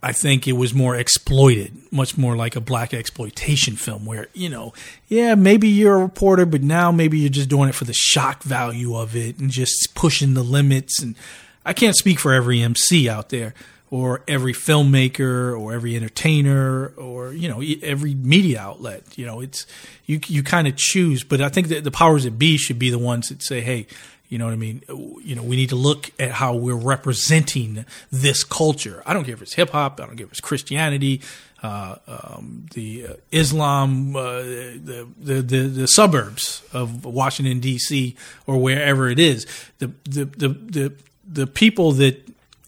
I think it was more exploited, much more like a black exploitation film where, you know, yeah, maybe you're a reporter, but now maybe you're just doing it for the shock value of it and just pushing the limits. And I can't speak for every MC out there or every filmmaker or every entertainer or, you know, every media outlet. You know, it's, you, you kind of choose, but I think that the powers that be should be the ones that say, hey, you know what I mean? You know, we need to look at how we're representing this culture. I don't care if it's hip hop. I don't care if it's Christianity, uh, um, the uh, Islam, uh, the, the the the suburbs of Washington D.C. or wherever it is. The the the the, the people that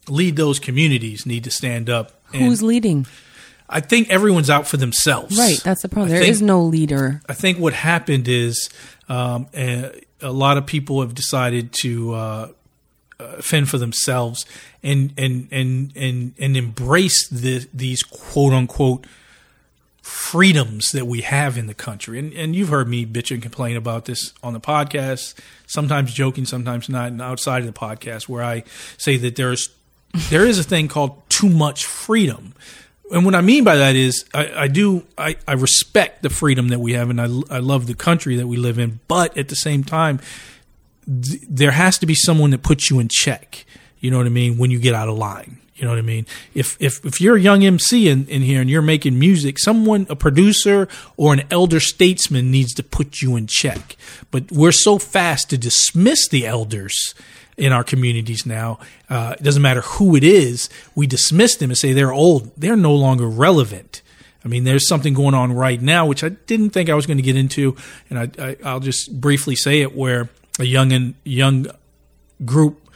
lead those communities need to stand up. and- Who's leading? I think everyone's out for themselves. Right, that's the problem. I There is think- no leader. I think what happened is um, a, a lot of people have decided to uh, uh, fend for themselves and and and and and embrace the, these quote unquote freedoms that we have in the country. And and you've heard me bitch and complain about this on the podcast, sometimes joking, sometimes not, and outside of the podcast, where I say that there's there is a thing called too much freedom. And what I mean by that is, I, I do, I, I respect the freedom that we have, and I, I love the country that we live in. But at the same time, th- there has to be someone that puts you in check. You know what I mean? When you get out of line. You know what I mean? If if if you're a young MC in, in here and you're making music, someone, a producer or an elder statesman needs to put you in check. But we're so fast to dismiss the elders in our communities now. Uh, it doesn't matter who it is. We dismiss them and say they're old. They're no longer relevant. I mean, there's something going on right now, which I didn't think I was going to get into, and I, I, I'll just briefly say it, where a young and young group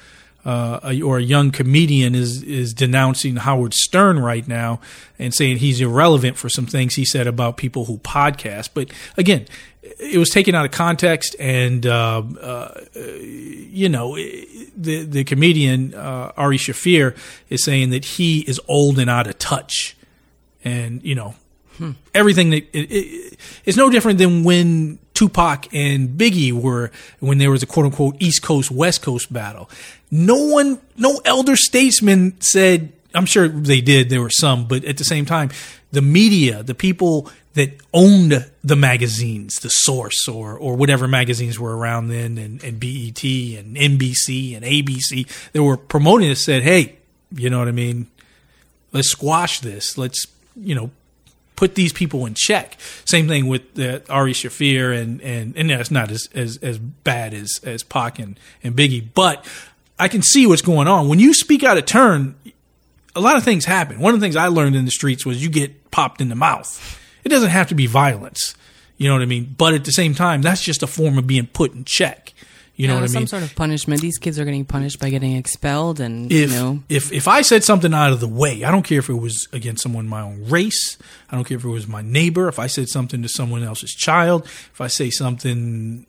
uh, or a young comedian is is denouncing Howard Stern right now and saying he's irrelevant for some things he said about people who podcast. But again, it was taken out of context, and uh, uh, you know, the the comedian uh, Ari Shaffir is saying that he is old and out of touch, and you know, everything that it, it, it's no different than when Tupac and Biggie were when there was a quote unquote East Coast West Coast battle. No one, no elder statesman said. I'm sure they did. There were some, but at the same time, the media, the people that owned the magazines, the Source or or whatever magazines were around then, and, and BET and NBC and ABC, they were promoting it. Said, "Hey, you know what I mean? let's squash this. Let's you know put these people in check. Same thing with uh, Ari Shaffir and and and that's not as as as bad as as Pac and and Biggie, but I can see what's going on when you speak out of turn. A lot of things happen. One of the things I learned in the streets was you get popped in the mouth. It doesn't have to be violence. You know what I mean? But at the same time, that's just a form of being put in check. You know Yeah, what I some mean? Some sort of punishment. These kids are getting punished by getting expelled, and if you know, if if I said something out of the way, I don't care if it was against someone my own race. I don't care if it was my neighbor. If I said something to someone else's child, if I say something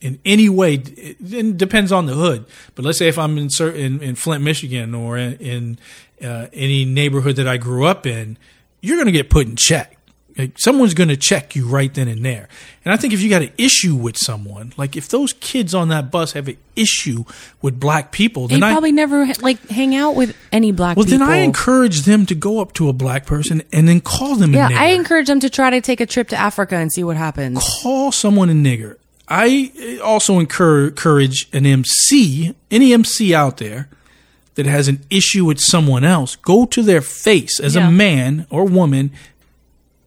in any way, it, depends on the hood. But let's say if I'm in certain in Flint, Michigan, or in, in uh, any neighborhood that I grew up in, you're going to get put in check. Like, someone's going to check you right then and there. And I think if you got an issue with someone, like if those kids on that bus have an issue with black people, they then I probably never like hang out with any black people. well, people. then I encourage them to go up to a black person and then call them yeah, a nigger. I encourage them to try to take a trip to Africa and see what happens. call someone a nigger. I also encourage an MC, any MC out there that has an issue with someone else, go to their face as Yeah. a man or woman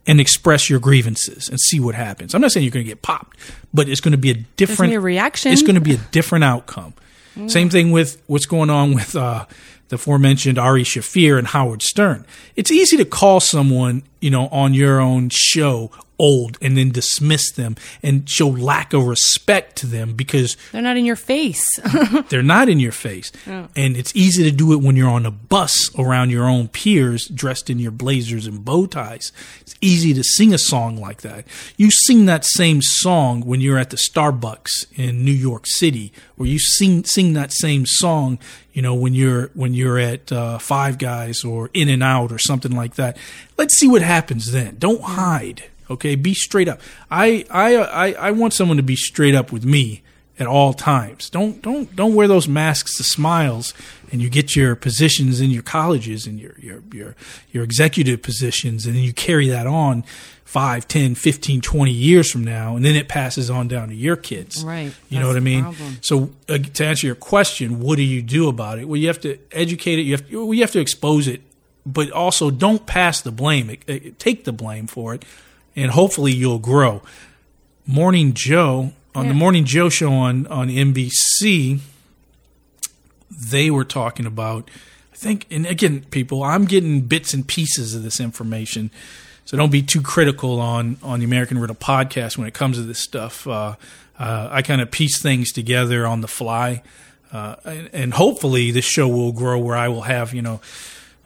and express your grievances and see what happens. I'm not saying you're going to get popped, but it's going to be a different be a reaction. It's going to be a different outcome. Same thing with what's going on with uh, the aforementioned Ari Shaffir and Howard Stern. It's easy to call someone, you know, on your own show old and then dismiss them and show lack of respect to them because They're not in your face. they're not in your face. Yeah. And it's easy to do it when you're on a bus around your own peers dressed in your blazers and bow ties. It's easy to sing a song like that. You sing that same song when you're at the Starbucks in New York City, or you sing sing that same song, you know, when you're when you're at uh, Five Guys or In and Out or something like that. Let's see what happens then. Don't hide. Okay, be straight up. I I I, I want someone to be straight up with me at all times. Don't don't don't wear those masks to smiles and you get your positions in your colleges and your your your your executive positions and then you carry that on 5, 10, 15, 20 years from now and then it passes on down to your kids. Right. You know what I mean? problem. So uh, to answer your question, what do you do about it? Well, you have to educate it. You have well, you have to expose it, but also don't pass the blame. Uh, Take the blame for it, and hopefully you'll grow. Morning Joe on the Morning Joe show on on NBC, they were talking about. I think, and again, people, I'm getting bits and pieces of this information, so don't be too critical on on the American Riddle podcast when it comes to this stuff. Uh, uh, I kind of piece things together on the fly, uh, and, and hopefully this show will grow where I will have you know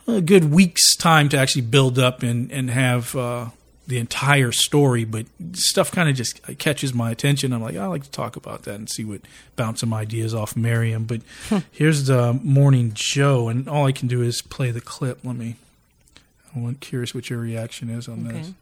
a good week's time to actually build up and and have uh, the entire story. But stuff kind of just catches my attention. I'm like, I like to talk about that and see what bounce some ideas off Meriem. But here's the morning Joe, and all I can do is play the clip. Let me. I'm curious what your reaction is on Okay. this.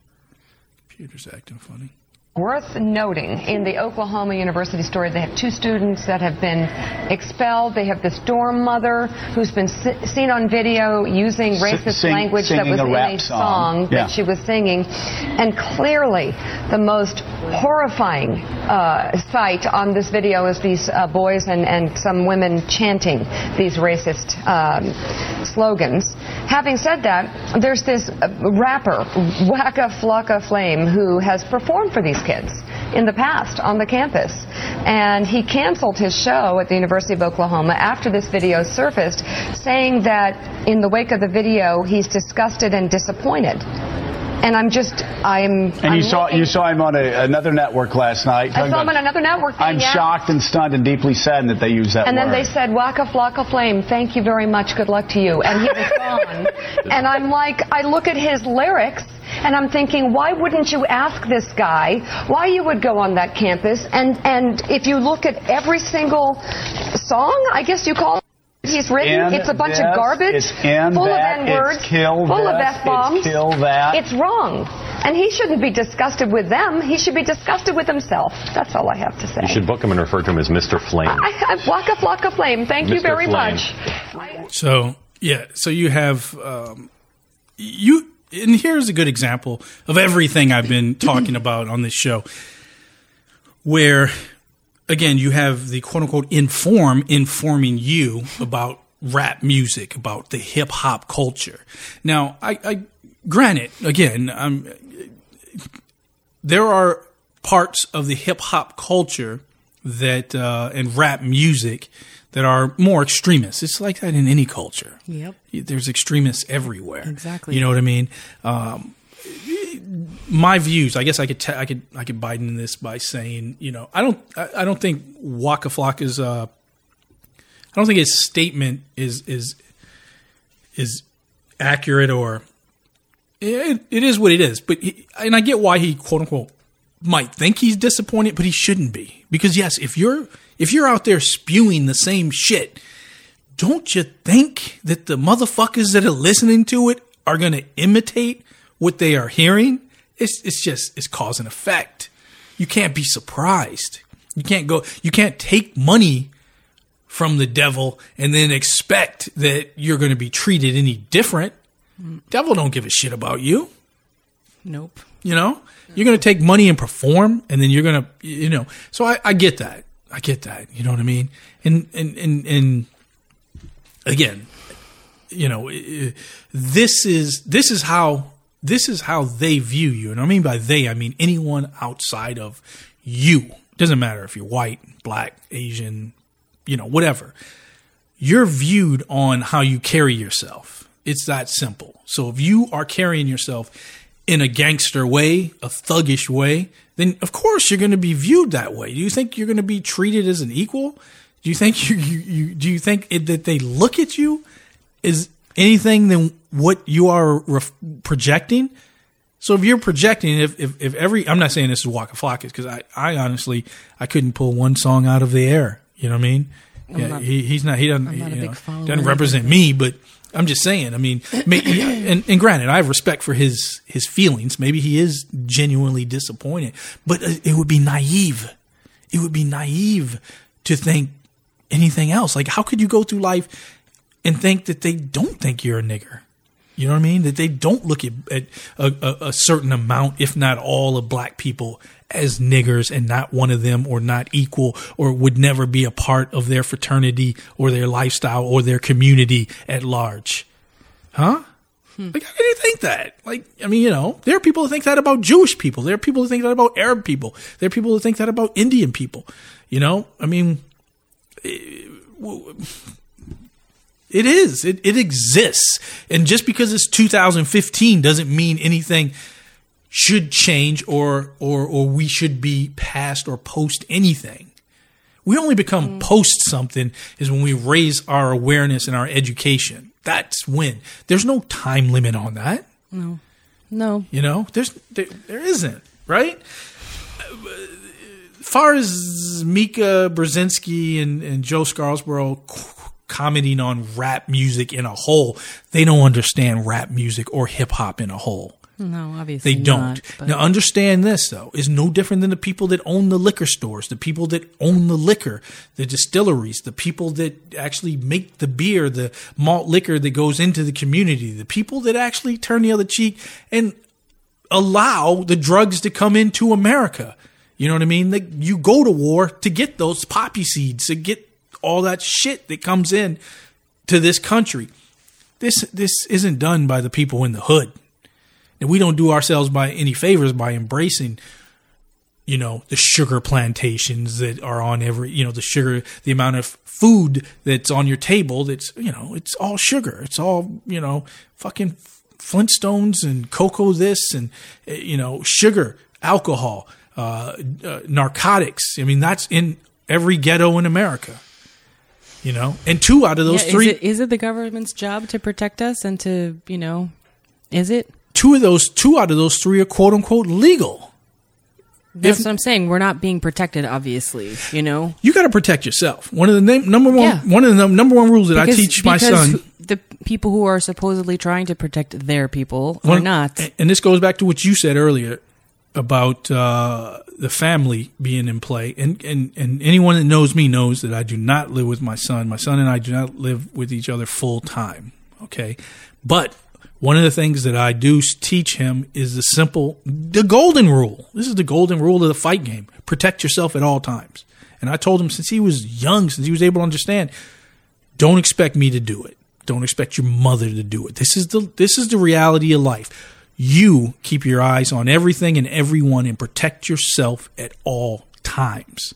Computer's acting funny. Worth noting in the Oklahoma University story, they have two students that have been expelled. They have this dorm mother who's been si- seen on video using racist sing- language that was a in a song. song Yeah. that she was singing. And clearly, the most horrifying uh, sight on this video is these uh, boys and, and some women chanting these racist um, slogans. Having said that, there's this uh, rapper, Waka Flocka Flame, who has performed for these kids in the past on the campus. And he canceled his show at the University of Oklahoma after this video surfaced, saying that in the wake of the video, he's disgusted and disappointed. And I'm just, I'm. And I'm you saw looking- you saw him on a, another network last night. I saw him on another network. thing, I'm yeah. shocked and stunned and deeply saddened that they use that And then they said, Waka Flocka Flame, thank you very much, good luck to you. And he was gone. and I'm like, I look at his lyrics, and I'm thinking, why wouldn't you ask this guy why you would go on that campus? And, and if you look at every single song, I guess you call it, he's written, In it's a bunch this, of garbage, it's in full that, of N-words, it's kill full of F-bombs. it's kill that. It's wrong. And he shouldn't be disgusted with them. He should be disgusted with himself. That's all I have to say. You should book him and refer to him as Mr. Flame. I, I, Waka Flocka Flame, thank you very Flame. much. So yeah, so you have um, you, and here's a good example of everything I've been talking about on this show, where again you have the quote unquote inform informing you about rap music, about the hip hop culture. Now, I, I granted again, um, there are parts of the hip hop culture that uh, and rap music that are more extremist. It's like that in any culture. Yep. There's extremists everywhere. Exactly. You know what I mean? Um, my views. I guess I could t- I could I could biden this by saying you know I don't I, I don't think Waka Flocka's uh I don't think his statement is is is accurate or it, it is what it is. But he, and I get why he quote unquote might think he's disappointed, but he shouldn't be because yes, if you're if you're out there spewing the same shit, don't you think that the motherfuckers that are listening to it are going to imitate what they are hearing? It's it's just it's cause and effect. You can't be surprised. You can't go. You can't take money from the devil and then expect that you're going to be treated any different. Devil don't give a shit about you. Nope. You know, you're going to take money and perform, and then you're going to, you know. So I, I get that. I get that. You know what I mean? And and and and again, you know, this is this is how this is how they view you, and I mean by they, I mean anyone outside of you. Doesn't matter if you're white, black, Asian, you know, whatever. You're viewed on how you carry yourself. It's that simple. So if you are carrying yourself in a gangster way, a thuggish way, then of course you're going to be viewed that way. Do you think you're going to be treated as an equal? Do you think you, you, you do you think it, that they look at you as anything than what you are ref- projecting? So if you're projecting, if, if, if every, I'm not saying this is Waka Flocka because I, I honestly, I couldn't pull one song out of the air. You know what I mean? I'm Yeah, not- he, he's not, he doesn't, not you know, doesn't represent me, but I'm just saying, I mean, may, and, and granted, I have respect for his, his feelings. Maybe he is genuinely disappointed, but uh, it would be naive. It would be naive to think anything else. Like, how could you go through life and think that they don't think you're a nigger? You know what I mean? That they don't look at, at a, a, a certain amount, if not all, of black people as niggers and not one of them or not equal or would never be a part of their fraternity or their lifestyle or their community at large. Huh? Hmm. Like, how can you think that? Like, I mean, you know, there are people who think that about Jewish people. There are people who think that about Arab people. There are people who think that about Indian people. You know, I mean, eh, it is. It, it exists. And just because it's 2015 doesn't mean anything should change or, or, or we should be past or post anything. We only become mm. post something is when we raise our awareness and our education. That's when. There's no time limit on that. No. No. You know, there's there, there isn't right. As far as Mika Brzezinski and, and Joe Scarborough commenting on rap music in a whole, they don't understand rap music or hip hop in a whole. No, obviously They don't. not, now, understand this though is no different than the people that own the liquor stores, the people that own the liquor, the distilleries, the people that actually make the beer, the malt liquor that goes into the community, the people that actually turn the other cheek and allow the drugs to come into America. You know what I mean? Like you go to war to get those poppy seeds, to get all that shit that comes in to this country. This this isn't done by the people in the hood. And we don't do ourselves by any favors by embracing, you know, the sugar plantations that are on every, you know, the sugar, the amount of food that's on your table that's, you know, it's all sugar. It's all, you know, fucking Flintstones and cocoa this and, uh, you know, sugar, alcohol, uh, uh, narcotics. I mean, that's in every ghetto in America, you know, and two out of those Yeah, three. Is it, is it the government's job to protect us and to, you know, is it? two of those two out of those three are quote unquote legal. That's what I'm saying. We're not being protected, obviously. You know, You got to protect yourself. One of the name, number one Yeah. one of the num- number one rules that I Because- teach my son. the people who are supposedly trying to protect their people are not. And this goes back to what you said earlier about uh, the family being in play. And, and and anyone that knows me knows that I do not live with my son. My son and I do not live with each other full time. Okay, but one of the things that I do teach him is the simple, the golden rule. This is the golden rule of the fight game: protect yourself at all times. And I told him since he was young, since he was able to understand, don't expect me to do it. Don't expect your mother to do it. This is the this is the reality of life. You keep your eyes on everything and everyone and protect yourself at all times.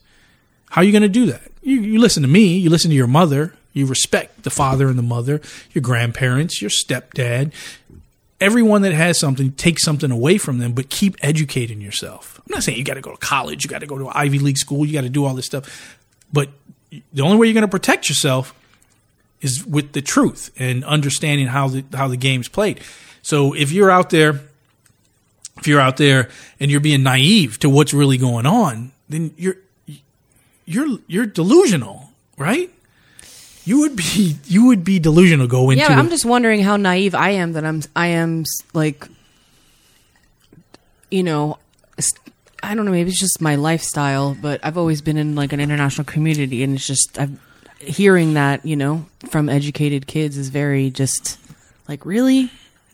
How are you going to do that? You, you listen to me, you listen to your mother, you respect the father and the mother, your grandparents, your stepdad. Everyone that has something, take something away from them, but keep educating yourself. I'm not saying you got to go to college, you got to go to Ivy League school, you got to do all this stuff. But the only way you're going to protect yourself is with the truth and understanding how the how the game's played. So if you're out there, if you're out there and you're being naive to what's really going on, then you're you're you're delusional, right? You would be you would be delusional go into. yeah, I'm just wondering how naive I am that I'm. I am like, you know, I don't know. Maybe it's just my lifestyle, but I've always been in like an international community, and it's just I've hearing that you know from educated kids is very just like really.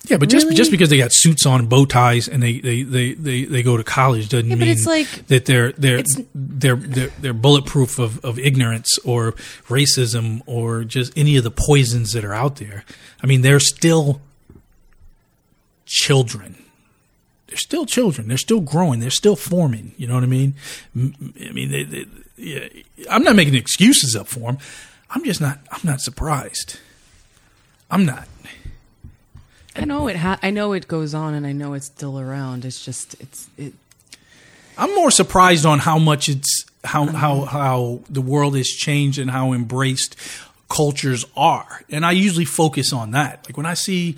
Yeah, but just really? just because they got suits on bow ties and they they, they, they, they go to college doesn't Yeah, mean like- that they're they're, they're they're they're bulletproof of, of ignorance or racism or just any of the poisons that are out there. I mean, they're still children. They're still children. They're still growing. They're still forming. You know what I mean? I mean, they, they, yeah, I'm not making excuses up for them. I'm just not. I'm not surprised. I'm not. I know it. Ha- I know it goes on, and I know it's still around. It's just it's it. I'm more surprised on how much it's how how how the world has changed and how embraced cultures are. And I usually focus on that. Like when I see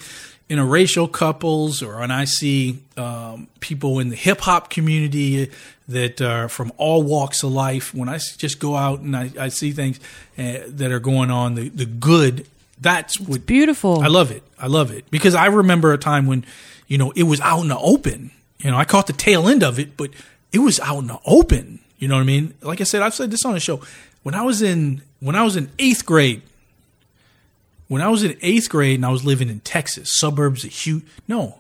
interracial couples or when I see um, people in the hip hop community that are from all walks of life, When I just go out and I, I see things uh, that are going on, the, the good, that's what beautiful. I love it. I love it because I remember a time when, you know, it was out in the open. You know, I caught the tail end of it, but it was out in the open. You know what I mean? Like I said, I've said this on the show. When I was in when I was in eighth grade, when I was in eighth grade and I was living in Texas, suburbs of Houston. No,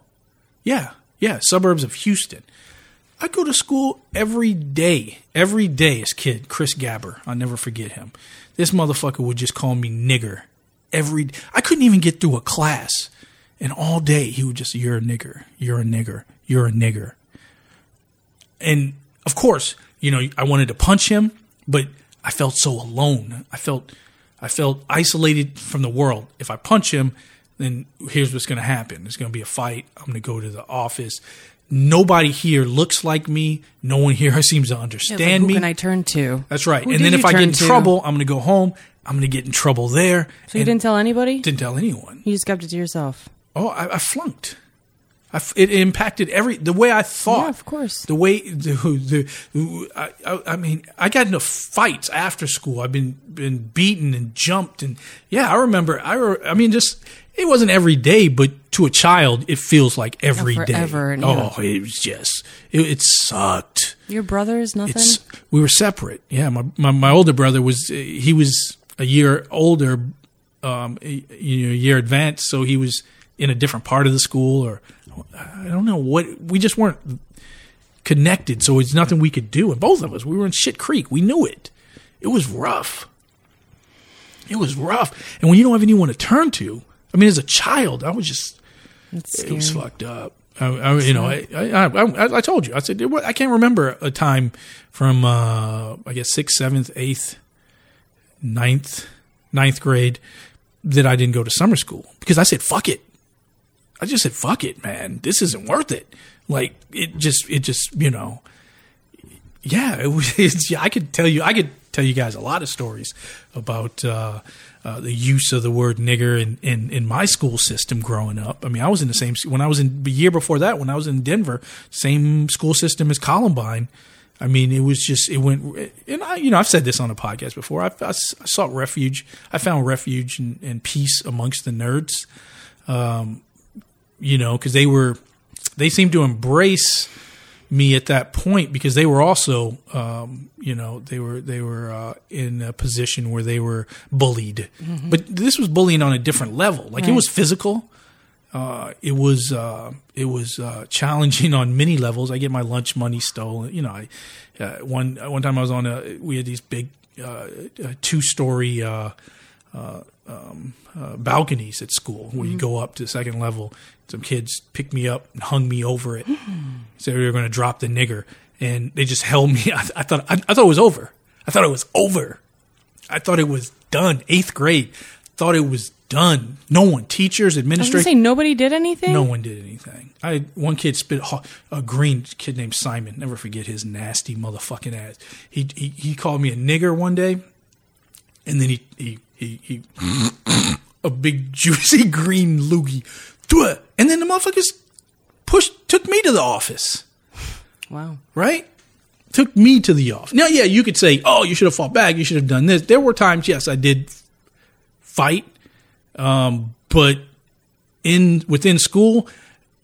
yeah, yeah, suburbs of Houston. I go to school every day, every day as kid. Chris Gabber, I'll never forget him. This motherfucker would just call me nigger every. I couldn't even get through a class, and all day he would just, "You're a nigger, you're a nigger, you're a nigger." And of course, you know, I wanted to punch him, but I felt so alone. I felt I felt isolated from the world. If I punch him, then here's what's going to happen. There's going to be a fight. I'm going to go to the office. Nobody here looks like me. No one here seems to Yeah, like, understand who me. can I turn to? That's right. Who and then if I get in to? trouble, I'm going to go home. I'm going to get in trouble there. So you didn't tell anybody? didn't tell anyone. You just kept it to yourself. Oh, I, I flunked. I it impacted every the way I thought. Yeah, of course. The way the, the I, I, I mean, I got into fights after school. I've been been beaten and jumped, and yeah, I remember. I I mean, just it wasn't every day, but to a child, it feels like every day. forever, and Oh, it was just it, it sucked. Your brother is nothing. It's we were separate. Yeah, my, my my older brother was he was a year older, um, a, you know, a year advanced, so he was in a different part of the school, or I don't know what. We just weren't connected, so it's nothing we could do. And both of us, we were in shit creek. We knew it. It was rough. It was rough, and when you don't have anyone to turn to, I mean, as a child, I was just it was fucked up. I, I, you know, I, I, I, I told you. I said I can't remember a time from uh, I guess sixth, seventh, eighth, ninth, ninth grade that I didn't go to summer school because I said fuck it. I just said fuck it, man. This isn't worth it. Like it just, it just, you know, yeah. It was. Yeah, I could tell you. I could tell you guys a lot of stories about. Uh, uh, the use of the word nigger in, in, in my school system growing up. I mean, I was in the same when I was in the year before that when I was in Denver, same school system as Columbine. I mean, it was just it went. And I, you know, I've said this on a podcast before. I, I, I sought refuge. I found refuge and, and peace amongst the nerds. Um, you know, because they were they seemed to embrace me at that point because they were also, um, you know, they were they were uh, in a position where they were bullied, Mhm. but this was bullying on a different level. Like it was physical. Uh, it was uh, it was uh, challenging on many levels. I get my lunch money stolen. You know, I uh, one one time I was on a we had these big uh, two story uh, uh, um, uh, balconies at school where you Mhm. go up to the second level. Some kids picked me up and hung me over it. Said they were going to drop the nigger, and they just held me. I, I thought I, I thought it was over. I thought it was over. I thought it was done. Eighth grade, thought it was done. No one, teachers, I was gonna administrators, say nobody did anything. no one did anything. I one kid spit a green kid named Simon. Never forget his nasty motherfucking ass. He he, he called me a nigger one day, and then he he he, he a big juicy green loogie, and then the motherfuckers pushed took me to the office. Wow. Right? Took me to the office. Now, yeah, you could say, "Oh, you should have fought back. You should have done this." There were times, yes, I did fight, um, but in within school,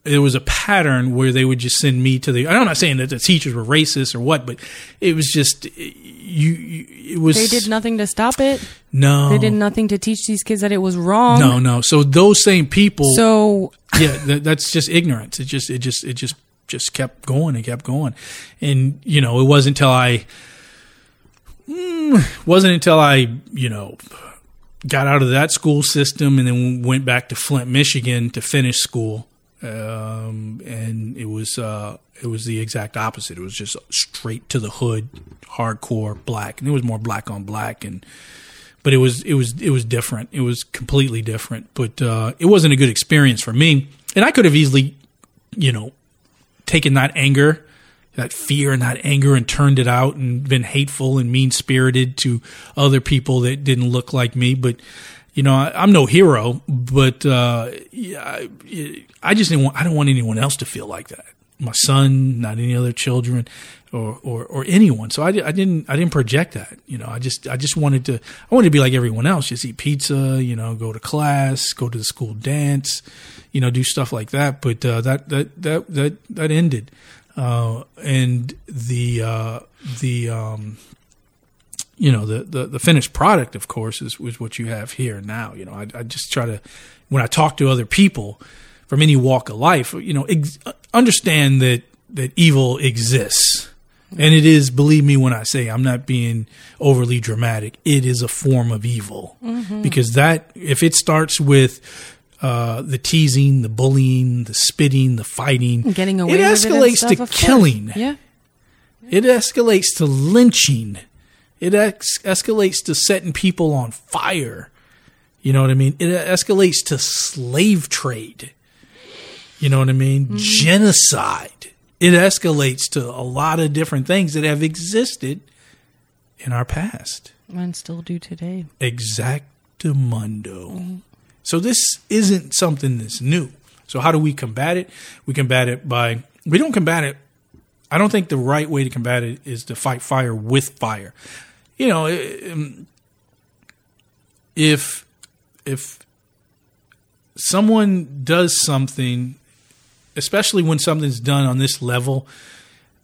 there was a pattern where they would just send me to the. I'm not saying that the teachers were racist or what, but it was just you. you it was They did nothing to stop it. no. They did nothing to teach these kids that it was wrong. No, no. So those same people. So yeah, that, that's just ignorance. It just, it just, it just, just kept going and kept going, and you know, it wasn't until I, mm, wasn't until I, you know, got out of that school system and then went back to Flint, Michigan to finish school, um, and it was, uh, it was the exact opposite. It was just straight to the hood, hardcore black, and it was more black on black and but it was it was it was different. It was completely different. But uh, it wasn't a good experience for me. and I could have easily, you know, taken that anger, that fear and that anger and turned it out and been hateful and mean spirited to other people that didn't look like me. But, you know, I, I'm no hero, but, uh, I, I just didn't want, I don't want anyone else to feel like that. My son, not any other children or, or, or anyone. So I, I didn't, I didn't project that, you know, I just, I just wanted to, I wanted to be like everyone else, just eat pizza, you know, go to class, go to the school dance, you know, do stuff like that. But, uh, that, that, that, that, that ended. Uh, and the, uh, the, um, you know the, the the finished product of course is, is what you have here now. You know I, I just try to when i talk to other people from any walk of life you know ex- understand that that evil exists. And it is believe me when i say i'm not being overly dramatic. It is a form of evil. Mhm. because that if it starts with uh, the teasing, the bullying, the spitting, the fighting, Getting away it with it escalates stuff, to killing. Yeah. It escalates to lynching. It ex- escalates to setting people on fire. You know what I mean? It escalates to slave trade. You know what I mean? Genocide. It escalates to a lot of different things that have existed in our past. And still do today. Exactamundo. So this isn't something that's new. So how do we combat it? We combat it by we don't combat it. I don't think the right way to combat it is to fight fire with fire. You know, um, if if someone does something, especially when something's done on this level,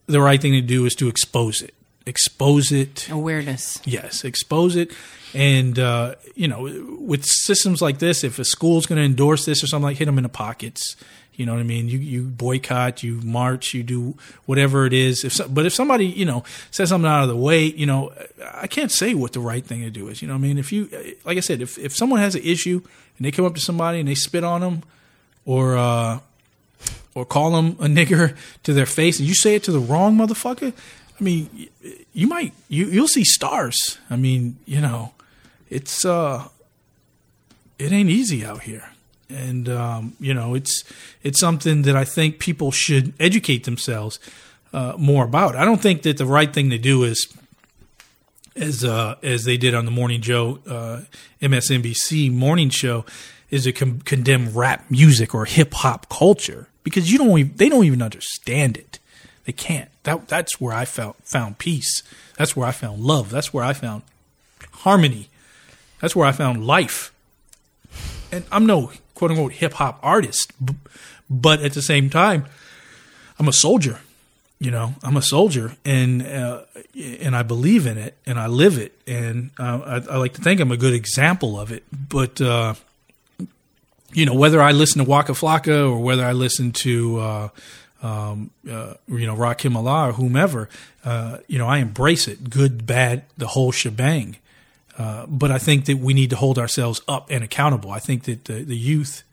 the right thing to do is to expose it. Expose it. Awareness. Yes, expose it. And, uh, you know, with systems like this, if a school's going to endorse this or something like hit them in the pockets. You know what I mean? You, you boycott, you march, you do whatever it is. If so, but if somebody, you know, says something out of the way, you know, I can't say what the right thing to do is. You know what I mean? If you, like I said, if, if someone has an issue and they come up to somebody and they spit on them or, uh, or call them a nigger to their face and you say it to the wrong motherfucker, I mean, you might you you'll see stars. I mean, you know, it's uh it ain't easy out here. And um, you know, it's it's something that I think people should educate themselves uh, more about. I don't think that the right thing to do is as uh, as they did on the Morning Joe uh, MSNBC morning show is to con- condemn rap music or hip hop culture because you don't even, they don't even understand it. They can't. That that's where I found found peace. That's where I found love. That's where I found harmony. That's where I found life. And I'm no quote unquote hip hop artist, but at the same time, I'm a soldier. You know, I'm a soldier, and uh, and I believe in it, and I live it, and uh, I, I like to think I'm a good example of it. But uh, you know, whether I listen to Waka Flocka or whether I listen to uh, um, uh, you know Rakim Allah or whomever, uh, you know, I embrace it, good, bad, the whole shebang. Uh, but I think that we need to hold ourselves up and accountable. I think that the, the youth,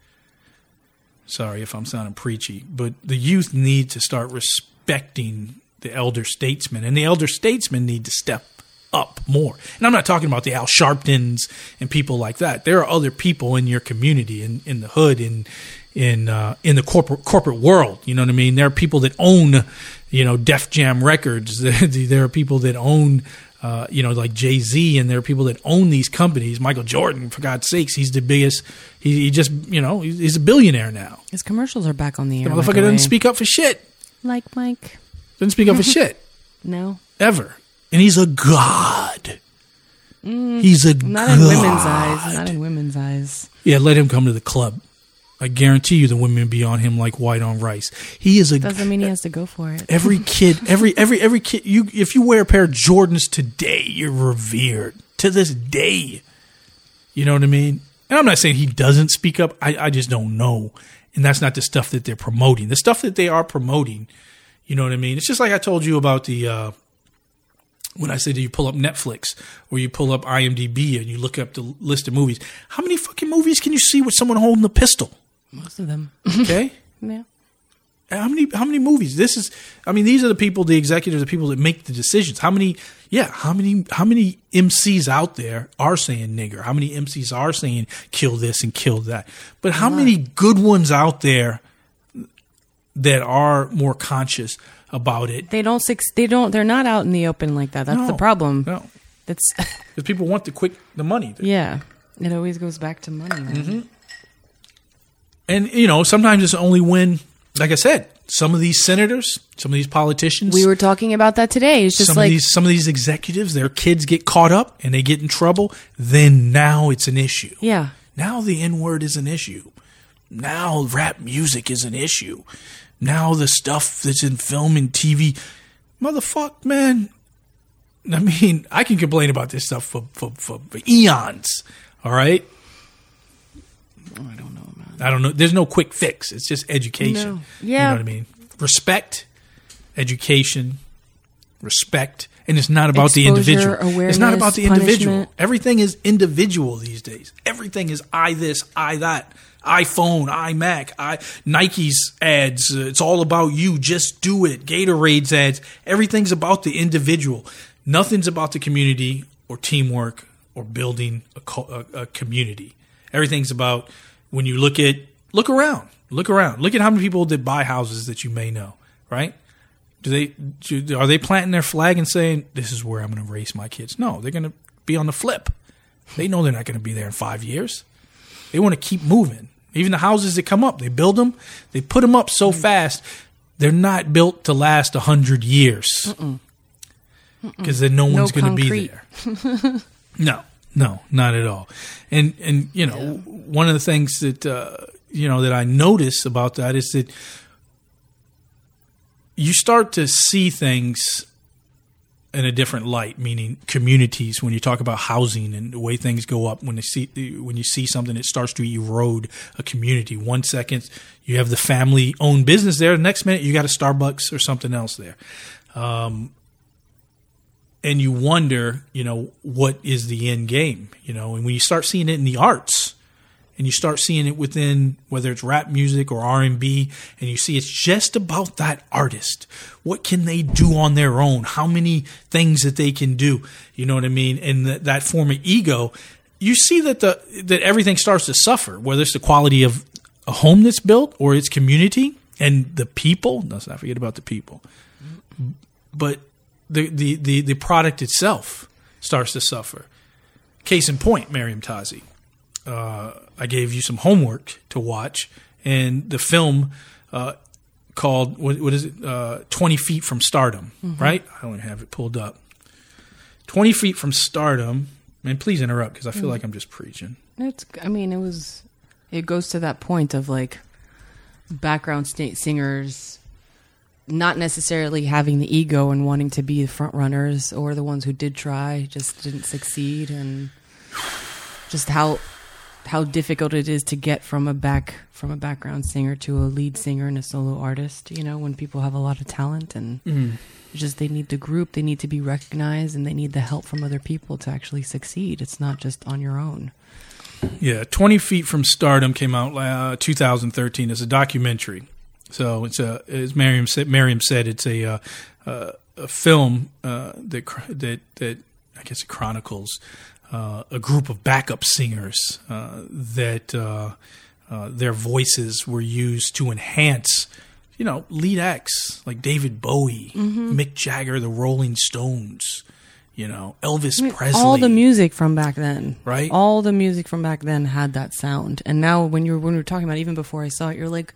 sorry if I'm sounding preachy, but the youth need to start respecting the elder statesmen, and the elder statesmen need to step up more. And I'm not talking about the Al Sharptons and people like that. There are other people in your community, in, in the hood, in in uh, in the corporate corporate world. You know what I mean? There are people that own, you know, Def Jam Records. there are people that own. Uh, you know, like Jay Z, and there are people that own these companies. Michael Jordan, for God's sakes, he's the biggest. He, he just, you know, he's he's a billionaire now. His commercials are back on the air. The motherfucker doesn't speak up for shit. Like Mike. Doesn't speak up for shit No. ever, and he's a god. Mm, He's a not in women's eyes. Not in women's eyes. Yeah, let him come to the club. I guarantee you, the women be on him like white on rice. He is a Doesn't mean he has to go for it. every kid, every every every kid. You if you wear a pair of Jordans today, you're revered to this day. You know what I mean? And I'm not saying he doesn't speak up. I, I just don't know, and that's not the stuff that they're promoting. The stuff that they are promoting, you know what I mean? It's just like I told you about the. Uh, when I said do you pull up Netflix or you pull up IMDb and you look up the list of movies, how many fucking movies can you see with someone holding a pistol? Most of them. Okay, Yeah. How many how many movies? This is I mean these are the people, the executives, the people that make the decisions. How many yeah, how many how many MCs out there are saying nigger? How many MCs are saying kill this and kill that? But how many good ones out there that are more conscious about it? They don't. They don't. They're not out in the open like that. That's the problem. No. That's Because people want the quick the money. yeah. It always goes back to money. man. Mm-hmm. And you know, sometimes it's only when like I said, some of these senators, some of these politicians We were talking about that today. It's just some like of these some of these executives, their kids get caught up and they get in trouble, then now it's an issue. yeah. Now the N word is an issue. Now rap music is an issue. Now the stuff that's in film and TV, motherfuck, man. I mean, I can complain about this stuff for for, for, for eons. All right. Oh, I don't know. I don't know. There's no quick fix. It's just education. No. You know what I mean? Respect, education, respect, and it's not about the individual. it's not about the individual. punishment. Everything is individual these days. Everything is I this, I that. iPhone, iMac, i Nike's ads. Uh, it's all about you. Just do it. Gatorade's ads. Everything's about the individual. Nothing's about the community or teamwork or building a, co- a, a community. Everything's about when you look at look around, look around, look at how many people that buy houses that you may know, right? Do they do, are they planting their flag and saying this is where I'm going to raise my kids? No, they're going to be on the flip. They know they're not going to be there in five years. They want to keep moving. Even the houses that come up, they build them, they put them up so fast, they're not built to last a hundred years because then no one's going to be there. No, no, not at all. And and you know, one of the things that uh, you know that I notice about that is that you start to see things in a different light, meaning communities. When you talk about housing and the way things go up, when they see when you see something that starts to erode a community, one second you have the family-owned business there, the next minute you got a Starbucks or something else there. Um, and you wonder, you know, what is the end game? You know, and when you start seeing it in the arts, and you start seeing it within whether it's rap music or R and B, and you see it's just about that artist. What can they do on their own? How many things that they can do? You know what I mean? And that, that form of ego, you see that the that everything starts to suffer, whether it's the quality of a home that's built or its community and the people. Let's not forget about the people, but the the the, the product itself starts to suffer. Case in point, Meriem Tazi. Uh, I gave you some homework to watch, and the film uh, called what, what is it? Uh, Twenty Feet from Stardom, Mhm. right? I don't have it pulled up. Twenty Feet from Stardom. And please interrupt because I feel Mhm. like I'm just preaching. It's. I mean, it was. It goes to that point of like background sta- singers not necessarily having the ego and wanting to be the front runners or the ones who did try just didn't succeed and just how how difficult it is to get from a back from a background singer to a lead singer and a solo artist you know when people have a lot of talent and Mm. just they need the group they need to be recognized and they need the help from other people to actually succeed it's not just on your own Yeah, 20 Feet from Stardom came out uh, 2013 as a documentary. So it's a, as Meriem said, Meriem said it's a, uh, uh, a film uh, that, that, that I guess it chronicles uh, a group of backup singers uh, that uh, uh, their voices were used to enhance, you know, lead acts like David Bowie, Mhm. Mick Jagger, the Rolling Stones, you know, Elvis I mean, Presley. All the music from back then, Right? All the music from back then had that sound, and now when you're when we were talking about it, even before I saw it, you're like,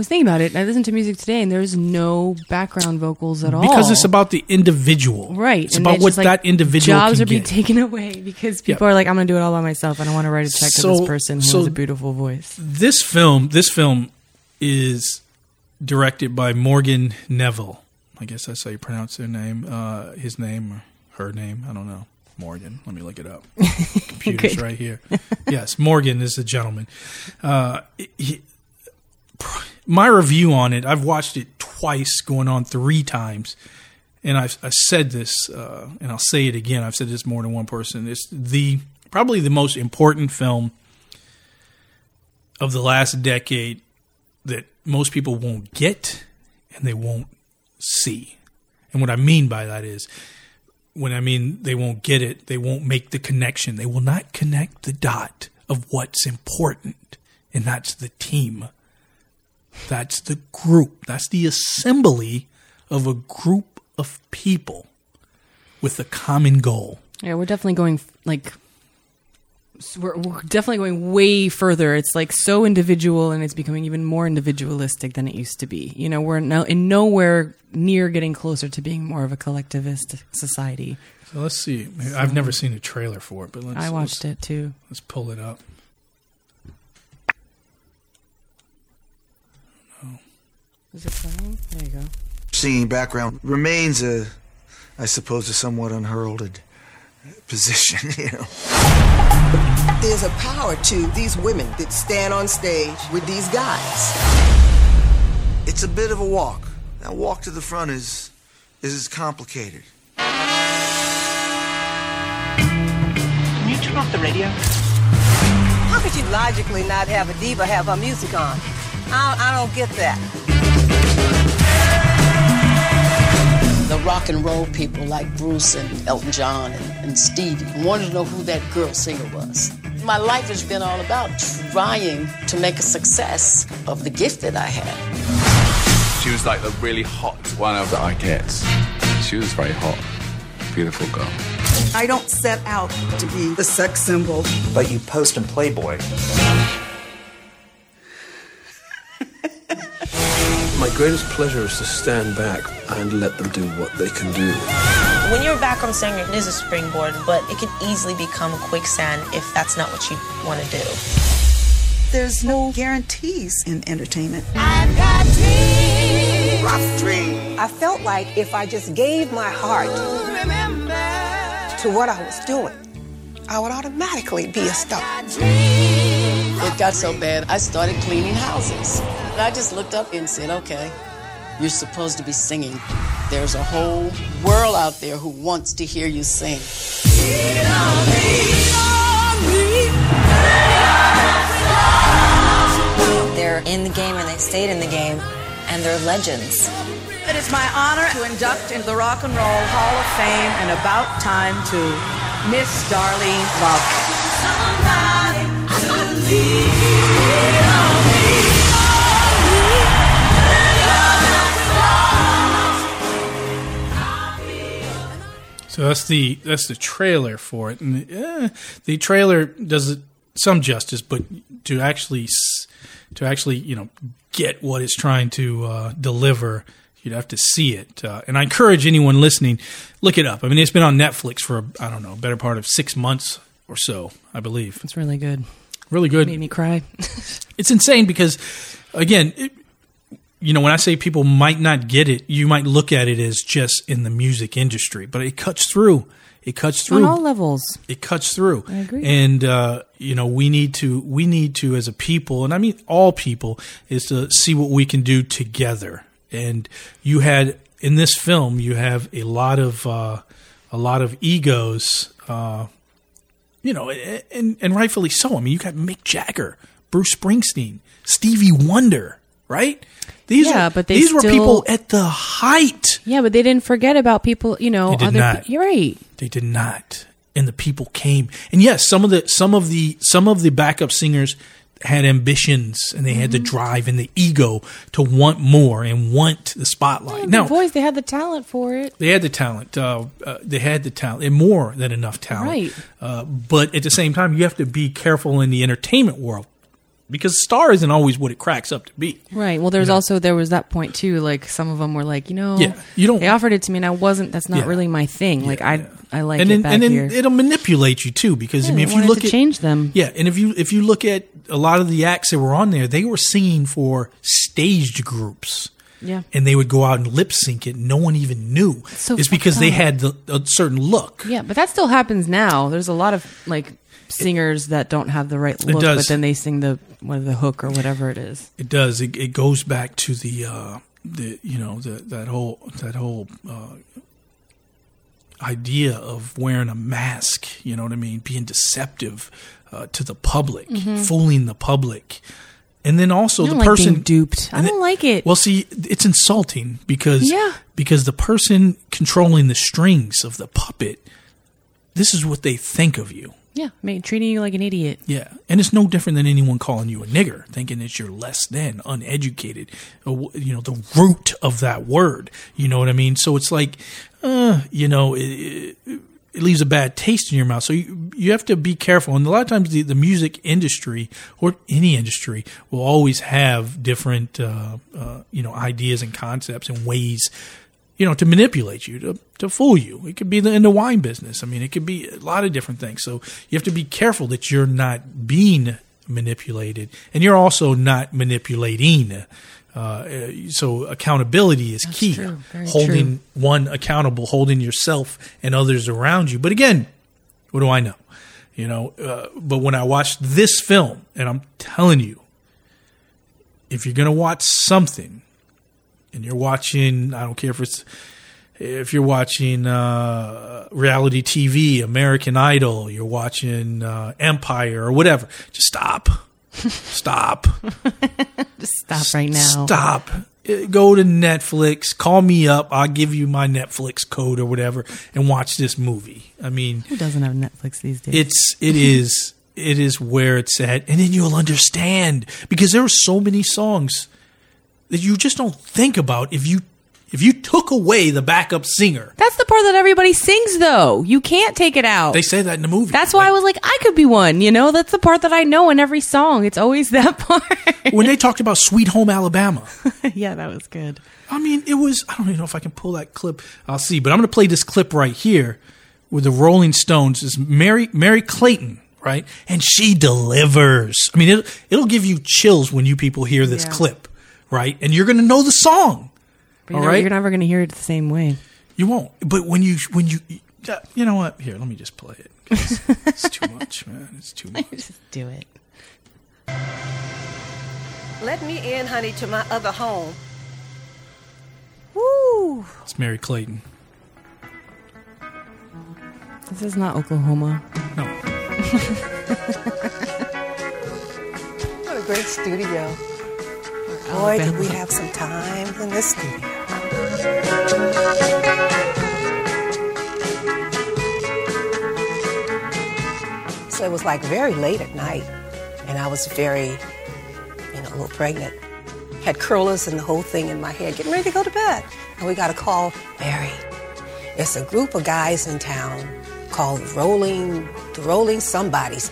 was thinking about it. and I listened to music today, and there's no background vocals at all because it's about the individual, right. It's and about what like that individual jobs are being taken away because people are like, I'm going to do it all by myself. And I don't want to write a check to this person who so- has a beautiful voice. This film, this film is directed by Morgan Neville. I guess that's how you pronounce their name. Uh, his name or her name, I don't know. Morgan. Let me look it up. Computer's right here. Yes, Morgan is the gentleman. Uh, he- my review on it, I've watched it twice, going on three times, and I've I said this, uh, and I'll say it again. I've said this more than one person. It's the probably the most important film of the last decade that most people won't get and they won't see. And what I mean by that is when I mean they won't get it, they won't make the connection. They will not connect the dot of what's important, and that's the team. That's the group. That's the assembly of a group of people with a common goal. Yeah, we're definitely going like we're, we're definitely going way further. It's like so individual, and it's becoming even more individualistic than it used to be. You know, we're no, in nowhere near getting closer to being more of a collectivist society. So let's see. I've never seen a trailer for it, but let's, I watched it too. Let's pull it up. Is it playing? There you go. Singing background remains a, I suppose, a somewhat unheralded position, you know. There's a power to these women that stand on stage with these guys. It's a bit of a walk. That walk to the front is is as complicated. Can you turn off the radio? How could you logically not have a diva have her music on? I, I don't get that. The rock and roll people like Bruce and Elton John and, and Stevie wanted to know who that girl singer was. My life has been all about trying to make a success of the gift that I had. She was like the really hot one of the Arquettes. She was very hot. Beautiful girl. I don't set out to be the sex symbol. But you post in Playboy. Greatest pleasure is to stand back and let them do what they can do. When you're back on singer, it is a springboard, but it can easily become a quicksand if that's not what you want to do. There's no guarantees in entertainment. I've got dreams. Rough dream. I felt like if I just gave my heart to what I was doing, I would automatically be a star. It got so bad, I started cleaning houses. And I just looked up and said, okay, you're supposed to be singing. There's a whole world out there who wants to hear you sing. They're in the game and they stayed in the game, and they're legends. It is my honor to induct into the Rock and Roll Hall of Fame and about time to Miss Darlene Love. So that's the that's the trailer for it, and eh, the trailer does some justice, but to actually to actually you know get what it's trying to uh, deliver, you'd have to see it. Uh, and I encourage anyone listening, look it up. I mean, it's been on Netflix for I don't know, better part of six months or so, I believe. It's really good. Really good. Made me cry. It's insane because, again, it, you know, when I say people might not get it, you might look at it as just in the music industry, but it cuts through. It cuts through On all levels. It cuts through. I agree. And uh, you know, we need to we need to as a people, and I mean all people, is to see what we can do together. And you had in this film, you have a lot of uh, a lot of egos. Uh, you know, and and rightfully so. I mean, you got Mick Jagger, Bruce Springsteen, Stevie Wonder, right? These Yeah, are, but they these were people at the height. Yeah, but they didn't forget about people. You know, They did other. not. You're right. They did not, and the people came. And yes, some of the some of the some of the backup singers had ambitions, and they had the Mm-hmm. drive and the ego to want more and want the spotlight. The now boys, they had the talent for it. they had the talent. Uh, uh, they had the talent, and more than enough talent. Right. Uh, but at the same time, you have to be careful in the entertainment world because star isn't always what it cracks up to be. Right. Well, there's also there was that point too. Like some of them were like, you know, Yeah, you don't- They offered it to me, and I wasn't. That's not Yeah. really my thing. Like I, I like and it then, back and then here. it'll manipulate you too because I mean, if you look at change them, yeah, and if you if you look at a lot of the acts that were on there, they were singing for staged groups. Yeah. and they would go out and lip sync it. No one even knew. so it's because fucked they had the, a certain look. Yeah, but that still happens now. There's a lot of like singers that don't have the right look, but then they sing the what the hook or whatever it is. It does. It, it goes back to the uh, the you know the, that whole that whole uh, idea of wearing a mask. You know what I mean? Being deceptive uh, to the public, Mhm. fooling the public. and then also I don't the like person being duped. I don't it- like it. Well, see, it's insulting because Yeah. because the person controlling the strings of the puppet, this is what they think of you. Yeah, treating you like an idiot. Yeah, and it's no different than anyone calling you a nigger, thinking that you're less than, uneducated. You know, the root of that word. You know what I mean? So it's like, uh, you know, it, it, it leaves a bad taste in your mouth. So you you have to be careful. And a lot of times, the, the music industry or any industry will always have different, uh, uh, you know, ideas and concepts and ways you know, to manipulate you, to, to fool you. It could be the, in the wine business. I mean, it could be a lot of different things. So you have to be careful that you're not being manipulated and you're also not manipulating. Uh, so accountability is key. true. Holding true. one accountable, holding yourself and others around you. But again, what do I know? You know, uh, but when I watched this film, and I'm telling you, if you're going to watch something, and you're watching, I don't care if it's if you're watching uh, reality TV, American Idol, you're watching uh, Empire or whatever, just stop, stop, Just stop right now. stop. Uh, Go to Netflix, call me up. I'll give you my Netflix code or whatever, and watch this movie. I mean, Who doesn't have Netflix these days? it's it is it is where it's at, and then you'll understand because there are so many songs that you just don't think about if you if you took away the backup singer. That's the part that everybody sings, though. You can't take it out. They say that in the movie. That's why I was like, I could be one. You know, that's the part that I know in every song. It's always that part. when they talked about Sweet Home Alabama. yeah, that was good. I mean, it was. I don't even know if I can pull that clip. I'll see, but I'm going to play this clip right here with the Rolling Stones. Is Merry Merry Clayton, right? And she delivers. I mean, it'll, it'll give you chills when you people hear this Yeah. clip, right? And you're going to know the song. But all you're, right, you're never going to hear it the same way. You won't. But when you when you you know what? Here, let me just play it. 'cause It's too much, man. It's too much. Just do it. Let me in, honey, to my other home. Woo! It's Merry Clayton. This is not Oklahoma. No. What a great studio. Boy, did we have some time in this studio. So it was like very late at night, and I was very, you know, a little pregnant. Had curlers and the whole thing in my head, getting ready to go to bed. And we got a call, Merry. It's a group of guys in town called Rolling, the Rolling Somebodies,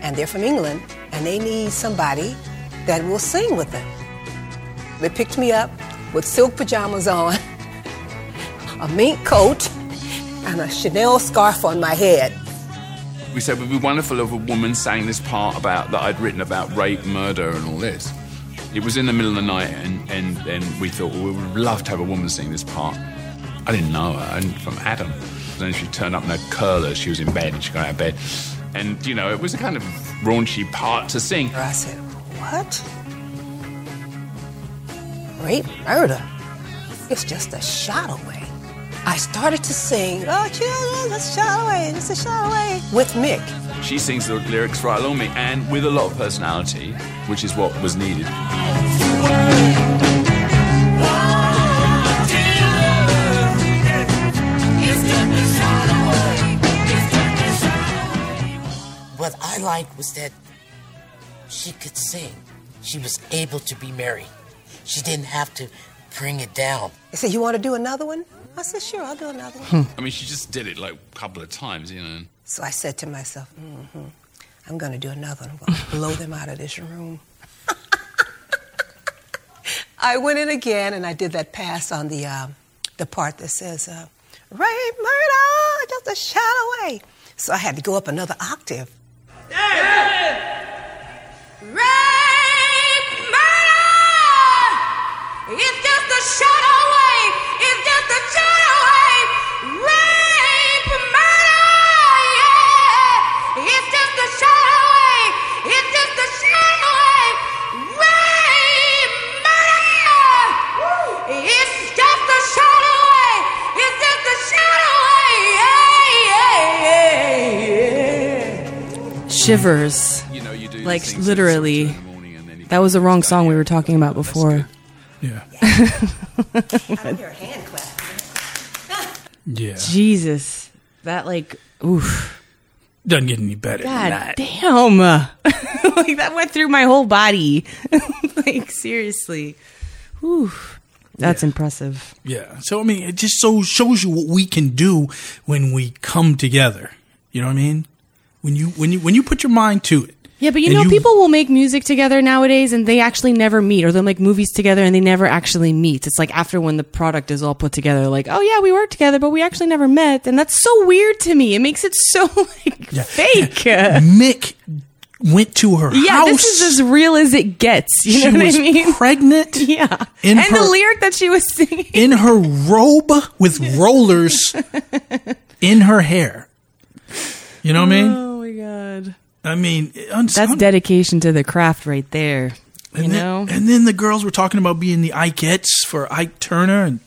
and they're from England, and they need somebody that will sing with them. They picked me up with silk pajamas on, a mink coat, and a Chanel scarf on my head. We said it would be wonderful if a woman sang this part about that I'd written about rape, murder, and all this. It was in the middle of the night, and, and, and we thought well, we would love to have a woman sing this part. I didn't know her, and from Adam. Then she turned up in her curlers. She was in bed, and she got out of bed, and you know it was a kind of raunchy part to sing. I said, What? Rape, murder? It's just a shot away. I started to sing, Oh, children, it's a shot away, it's a shot away, with Mick. She sings the lyrics right along me, and with a lot of personality, which is what was needed. What I liked was that she could sing. She was able to be Merry. She didn't have to bring it down. He said, You want to do another one? I said, Sure, I'll do another one. I mean, she just did it like a couple of times, you know. So I said to myself, hmm I'm going to do another one. I'm going to blow them out of this room. I went in again and I did that pass on the, uh, the part that says, uh, rape, murder, just a shot away. So I had to go up another octave. It's just a shot away. It's just a shot away. Rape, yeah. It's just Shivers. You know, you do like things at literally. That was the wrong song we were talking about before. Yeah. Yeah. Jesus. That like oof. Doesn't get any better than God that. damn. like that went through my whole body. like seriously. Whew. That's impressive. Yeah. So I mean, it just so shows you what we can do when we come together. You know what I mean? When you when you when you put your mind to it. Yeah, but you and know, people will make music together nowadays and they actually never meet, or they'll make movies together and they never actually meet. It's like after when the product is all put together, like, oh yeah, we worked together, but we actually never met. And that's so weird to me. It makes it so like fake. Mick went to her Yeah, house. this is as real as it gets. You She know what was I mean? pregnant. Yeah. in and the lyric that she was singing. in her robe with rollers in her hair. You know what I mean? Oh my god. I mean, That's dedication to the craft right there. You and then, know? and then the girls were talking about being the Ikettes for Ike Turner and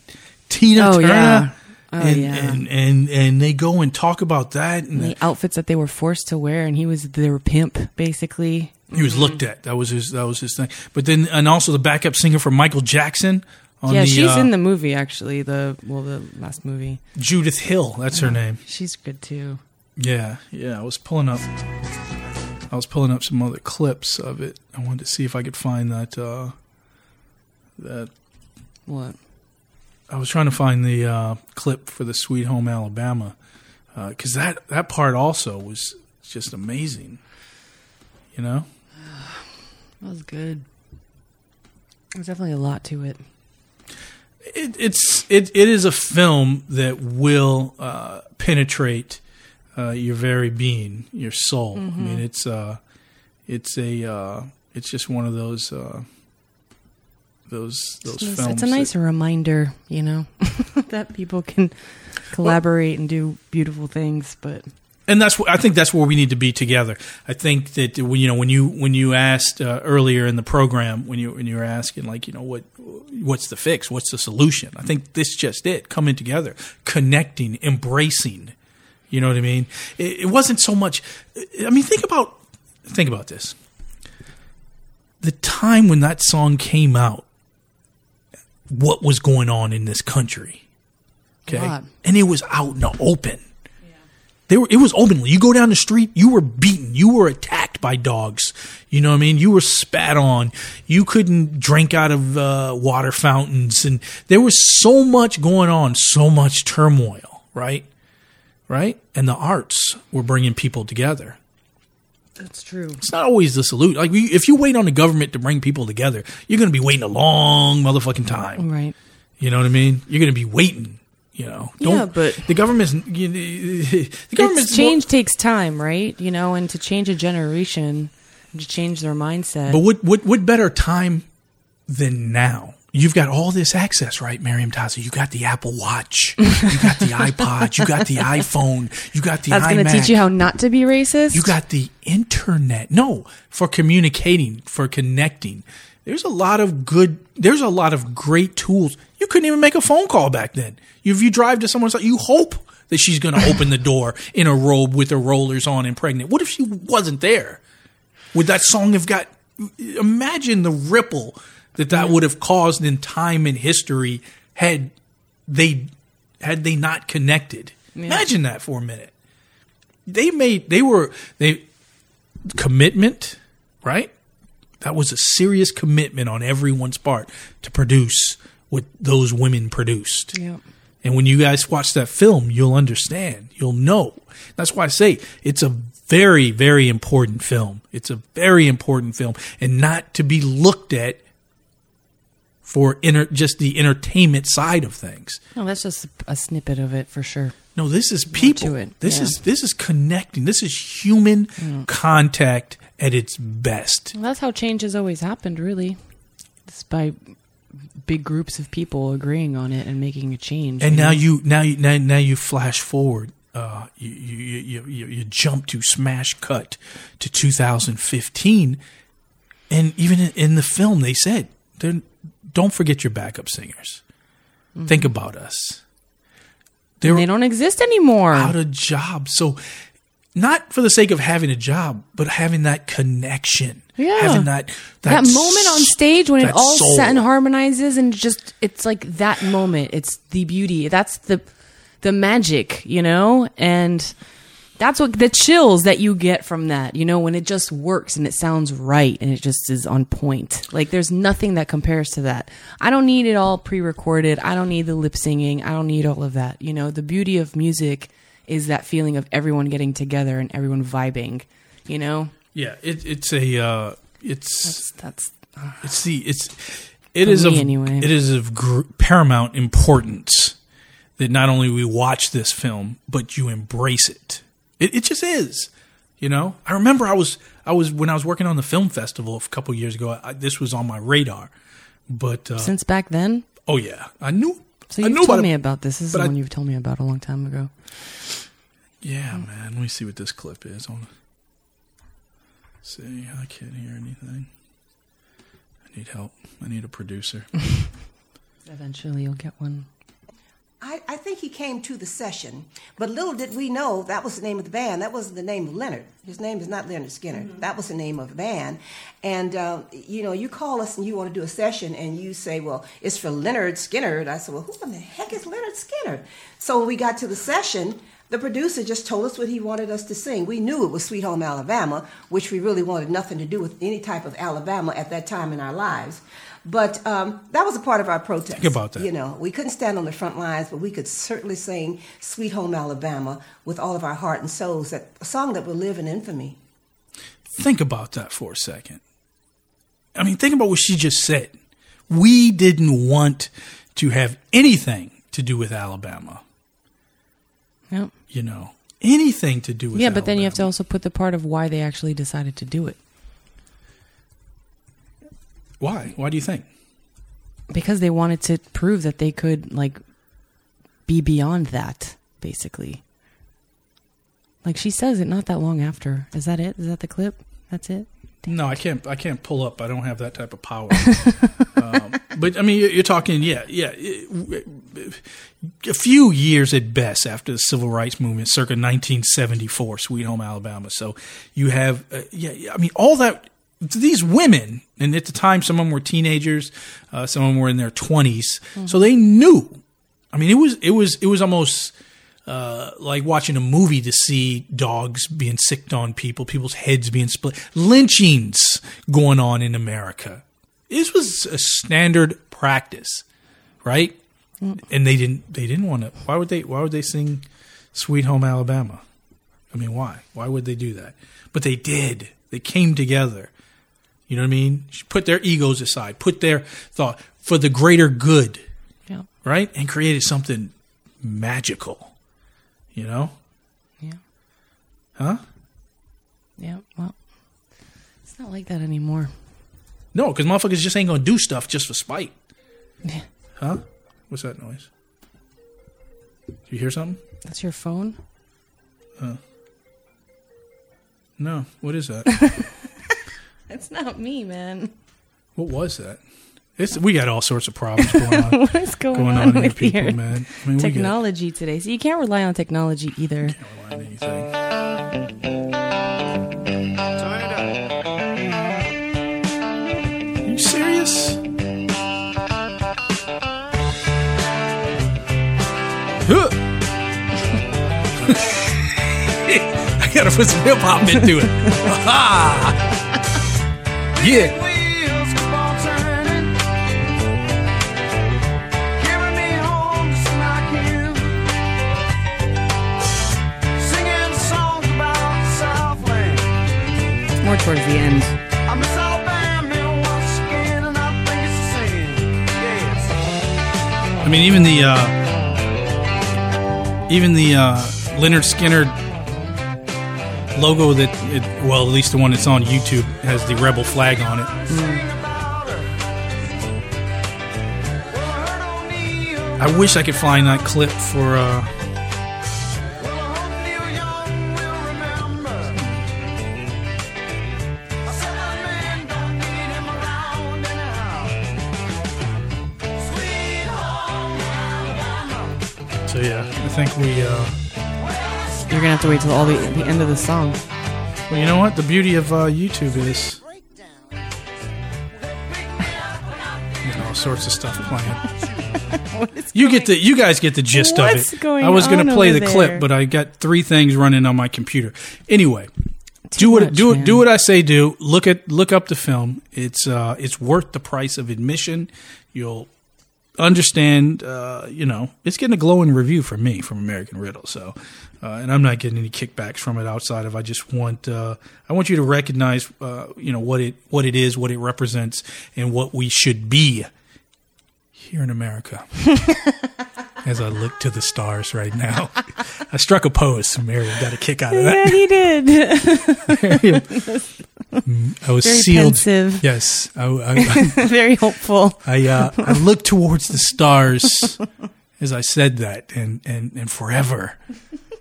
Tina Oh, Turner. yeah. Oh, and, yeah. and and and they go and talk about that, and the outfits that they were forced to wear, and he was their pimp, basically. he was looked at. That was his. That was his thing. But then, and also the backup singer for Michael Jackson. On yeah, the, she's uh, in the movie actually. The well, the last movie. Judith Hill. That's her name. She's good too. Yeah, yeah. I was pulling up. I was pulling up some other clips of it. I wanted to see if I could find that. Uh, that What? I was trying to find the uh, clip for the Sweet Home Alabama because that that part also was just amazing. You know. That was good. There's definitely a lot to it. it, it's it, it is a film that will uh, penetrate uh, your very being, your soul. I Mhm. mean, it's uh, it's a uh, it's just one of those uh, those those It's, films. it's a nice reminder, you know, that people can collaborate and do beautiful things. But and that's wh- I think that's where we need to be together. I think that when you know when you when you asked uh, earlier in the program when you when you were asking like you know what what's the fix what's the solution I think this just it coming together connecting embracing you know what I mean it, it wasn't so much I mean think about think about this the time when that song came out what was going on in this country okay and it was out in the open they were, it was openly. You go down the street, you were beaten, you were attacked by dogs. You know what I mean? You were spat on. You couldn't drink out of uh, water fountains, and there was so much going on, so much turmoil. Right, right, and the arts were bringing people together. that's true. It's not always the salute. Like if you wait on the government to bring people together, you're going to be waiting a long motherfucking time. Right. You know what I mean? You're going to be waiting. You know, Yeah, but- the government's you, know, the government's change takes time, right? You know, and to change a generation, to change their mindset. But what what what better time than now? You've got all this access, right, Meriem Tazi? You got the Apple Watch, you got the iPod, you got the iPhone, you got the That's going to teach you how not to be racist. You got the internet. No, for communicating, for connecting. There's a lot of good. There's a lot of great tools. You couldn't even make a phone call back then. If you drive to someone's house, you hope that she's going to open the door in a robe with her rollers on and pregnant. What if she wasn't there? Would that song have got? Imagine the ripple that that would have caused in time and history had they had they not connected. Imagine that for a minute. They made they were they commitment, right? That was a serious commitment on everyone's part to produce what those women produced. Yep. And when you guys watch that film, you'll understand. You'll know. That's why I say it's a very, very important film. It's a very important film and not to be looked at for inter- just the entertainment side of things. No, that's just a snippet of it for sure. No, this is people. This yeah. is this is connecting. This is human contact at its best. Well, that's how change has always happened, really. It's by big groups of people agreeing on it and making a change. And you now know? you now you now, now you flash forward. Uh, you, you, you, you, jump to smash cut to 2015, and even in the film they said, "They're- "Don't forget your backup singers. Mm-hmm. Think about us." They're they don't exist anymore. out of job. So, not for the sake of having a job, but having that connection. Yeah. having that that, that, moment on stage when it all soul. set and harmonizes and just it's like that moment it's the beauty that's the the magic you know and that's what the chills that you get from that you know when it just works and it sounds right and it just is on point. Like there's nothing that compares to that. I don't need it all pre-recorded. I don't need the lip singing. I don't need all of that. You know the beauty of music is that feeling of everyone getting together and everyone vibing you know? Yeah, it, it's a uh, it's that's, it's the it's it is of anyway. it is of gr- paramount importance that not only we watch this film but you embrace it. It it just is. You know, I remember I was I was when I was working on the film festival a couple years ago. I, this was on my radar, but uh, since back then oh yeah, I knew. So knew told about me it, about this. This is the I- one you've told me about a long time ago. Yeah, man. Let me see what this clip is. Hold on. See, I can't hear anything. I need help. I need a producer. Eventually, you'll get one. I, I think he came to the session, but little did we know that was the name of the band. That wasn't the name of Leonard. His name is not Leonard Skinner. That was the name of the band. And, uh, you know, you call us and you want to do a session and you say, well, it's for Leonard Skinner. I said, well, who in the heck is Leonard Skinner? So when we got to the session, the producer just told us what he wanted us to sing. We knew it was Sweet Home Alabama, which we really wanted nothing to do with any type of Alabama at that time in our lives. But um, that was a part of our protest. Think about that. You know, we couldn't stand on the front lines, but we could certainly sing "Sweet Home Alabama" with all of our heart and souls. That a song that will live in infamy. think about that for a second. I mean, think about what she just said. We didn't want to have anything to do with Alabama. Yep. You know, anything to do with Yeah, but then you have to also put the part of why they actually decided to do it. Why? Why do you think? Because they wanted to prove that they could, like, be beyond that, basically. Like she says it not that long after. Is that it? Is that the clip? That's it? No, I can't. I can't pull up. I don't have that type of power. um, but I mean, you're, talking. Yeah, yeah. A few years at best after the civil rights movement, circa 1974, Sweet Home Alabama. So you have, uh, yeah, I mean, all that. These women, and at the time, some of them were teenagers. Uh, some of them were in their 20s. So they knew. I mean, it was it was it was almost uh, like watching a movie to see dogs being sicked on people, people's heads being split, lynchings going on in America. This was a standard practice, right? And they didn't they didn't want to. Why would they? Why would they sing "Sweet Home Alabama"? I mean, why? Why would they do that? But they did. They came together. You know what I mean? Put their egos aside. Put their thought for the greater good. Yeah. Right? And created something magical. You know? Yeah. Huh? Yeah, well, it's not like that anymore. No, because motherfuckers just ain't gonna do stuff just for spite. Yeah. Huh? What's that noise? Do you hear something? That's your phone? Huh. no. What is that? It's not me, man. what was that? It's, we got all sorts of problems going on. what is going, on, here, with people, your man? I mean, we get- technology today? So you can't rely on technology either. Are you serious? Huh. I gotta put some hip hop into it. Ah. Yeah. It's more towards the end. I mean, even the uh, even the uh, Lynyrd Skynyrd logo that, it, well, at least the one that's on YouTube has the rebel flag on it. I wish I could find that clip for. Uh, have to wait till all the, the end of the song. Well, you know what? The beauty of uh, YouTube is all sorts of stuff playing. you get the you guys get the gist of it. I was going to play the there? clip, but I got three things running on my computer. Anyway, Too do what much, do man. do what I say. Do look at look up the film. It's uh, it's worth the price of admission. You'll understand. Uh, you know, it's getting a glowing review from me from American Riddle. So, uh, and I'm not getting any kickbacks from it outside of I just want uh, I want you to recognize uh, you know what it what it is, what it represents, and what we should be here in America. As I look to the stars right now, I struck a pose. Mary got a kick out of that. Yeah, he did. I was Very sealed. pensive. Yes, I, I, Very hopeful. I uh, I looked towards the stars as I said that, and and and forever,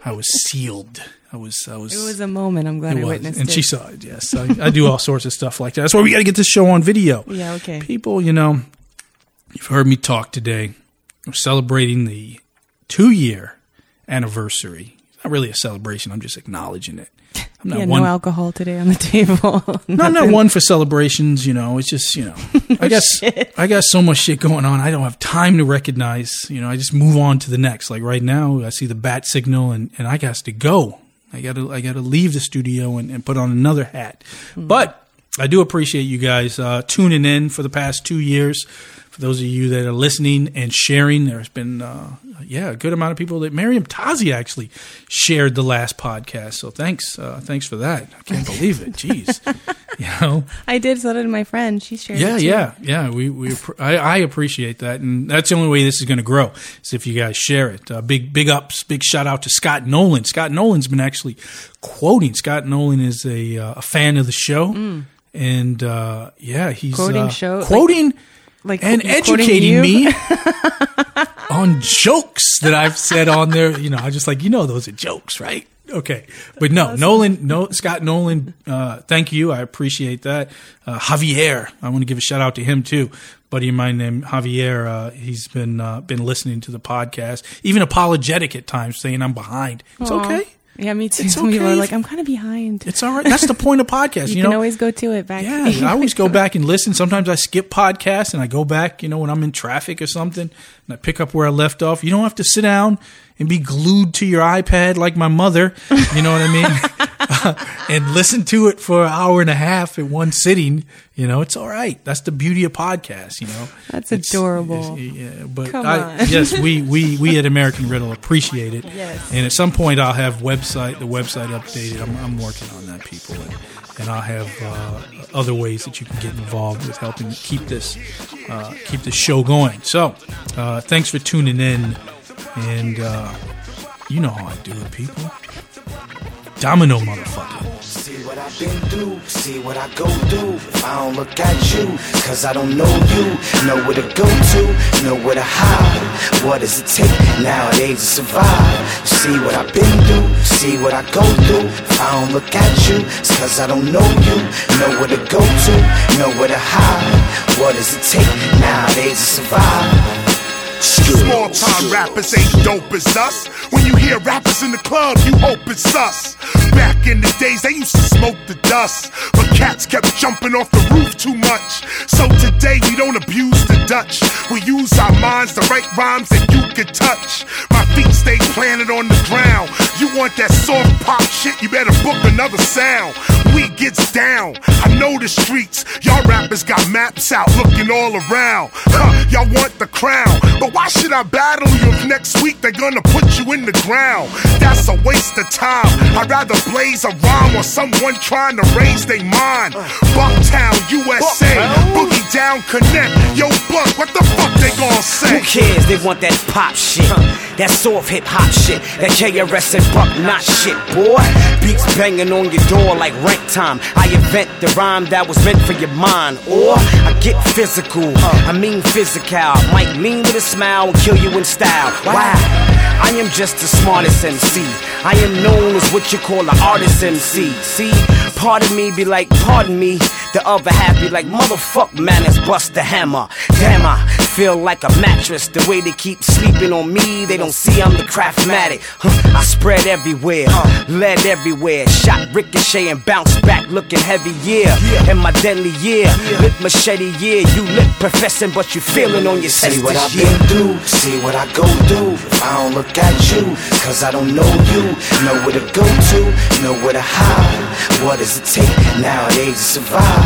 I was sealed. I was I was. It was a moment. I'm glad I was. witnessed and it. she saw it. Yes, I, I do all sorts of stuff like that. That's why we got to get this show on video. Yeah, okay. People, you know, you've heard me talk today. We're celebrating the two year anniversary. It's not really a celebration. I'm just acknowledging it. I'm not yeah, one. no alcohol today on the table. No, I'm not one for celebrations. You know, it's just you know, I guess I got so much shit going on. I don't have time to recognize. You know, I just move on to the next. Like right now, I see the bat signal, and and I got to go. I got to I got to leave the studio and, and put on another hat. But I do appreciate you guys uh, tuning in for the past two years. For those of you that are listening and sharing, there's been uh, yeah a good amount of people that Meriem Tazi actually shared the last podcast. So thanks uh, thanks for that. I can't believe it. Jeez, you know. I did. So did my friend. She shared. Yeah, yeah, yeah. We we I, I appreciate that, and that's the only way this is going to grow is if you guys share it. Uh, big big ups, big shout out to Scott Nolan. Scott Nolan's been actually quoting. Scott Nolan is a uh, a fan of the show, Mm. and uh, yeah, he's Quoting uh, show- quoting. like and educating me on jokes that I've said on there. You know, I just like you know those are jokes, right? Okay, but no, Nolan, no, Scott Nolan. Uh, thank you, I appreciate that. Uh, Javier, I want to give a shout out to him too. Buddy of mine named Javier. Uh, he's been uh, been listening to the podcast, even apologetic at times, saying I'm behind. It's Aw. okay. Yeah, me too. It's Some people are like, I'm kind of behind. It's all right. That's the point of podcasts. You, you can know, always go to it back. yeah, I always go back and listen. Sometimes I skip podcasts and I go back, you know, when I'm in traffic or something, and I pick up where I left off. You don't have to sit down and be glued to your iPad like my mother. You know what I mean? and listen to it for an hour and a half in one sitting. You know, it's all right. That's the beauty of podcasts. You know, That's It's- adorable. it's- yeah, but Come I, yes, we, we we at American Riddle appreciate it. Yes. And at some point, I'll have website the website updated. I'm, I'm working on that, people, and, and I'll have uh, other ways that you can get involved with helping keep this uh, keep this show going. So, uh, thanks for tuning in, and uh, you know how I do it, people. Domino, motherfucker. See what I've been through, see what I go through. If I don't look at you, cause I don't know you. Know where to go to, know where to hide. What does it take nowadays to survive? See what I've been through, see what I go through. If I don't look at you, cause I don't know you. Know where to go to, know where to hide. What does it take nowadays to survive? Small time rappers ain't dope as us. When you hear rappers in the club, you hope it's us. Back in the days, they used to smoke the dust. But cats kept jumping off the roof too much. So today, we don't abuse the Dutch. We use our minds to write rhymes that you can touch. My feet stay planted on the ground. You want that soft pop shit, you better book another sound. We gets down. I know the streets. Y'all rappers got maps out looking all around. Huh, y'all want the crown. But why should I battle you if next week they're gonna put you in the ground? That's a waste of time. I'd rather blaze a rhyme or someone trying to raise their mind. Bucktown, USA, Boogie Down Connect. Yo, Buck, what the fuck they gonna say? Who cares? They want that pop shit. That soft hip hop shit. That KRS and Buck not shit, boy. Beats banging on your door like rank time. I invent the rhyme that was meant for your mind. Or I get physical. I mean physical. Might lean with a smile and kill you in style. Wow. I am just the smartest MC. I am known as what you call an artist MC. See, part of me be like, pardon me. The other happy like, motherfuck, man, it's bust the hammer. Damn, I feel like a mattress. The way they keep sleeping on me, they don't see I'm the craftmatic. Huh, I spread everywhere, lead everywhere. Shot ricochet and bounce back, looking heavy, yeah. In my deadly year, lit machete, yeah. You lit professing, but you feeling on your See what I've been through, see what I go through. If I don't look at you, cause I don't know you. Know where to go to, know where to hide. What does it take nowadays to survive?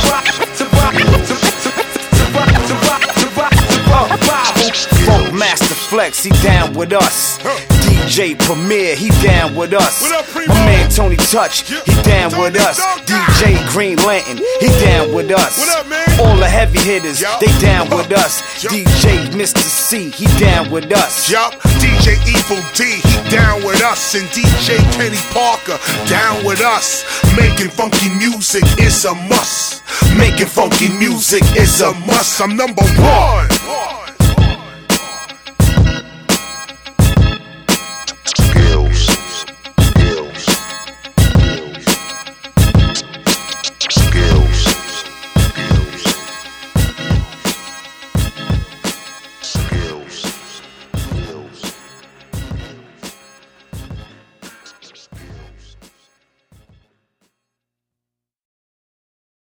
Master Flex, he down with us. DJ Premier, he down with us. My man Tony Touch, he down with us. DJ Green Lantern, he down with us. All the heavy hitters, they down with us. DJ Mr. C, he down with us. Yup, DJ Evil D, he down with us. And DJ Kenny Parker, down with us. Making funky music is a must. Making funky music is a must. I'm number one.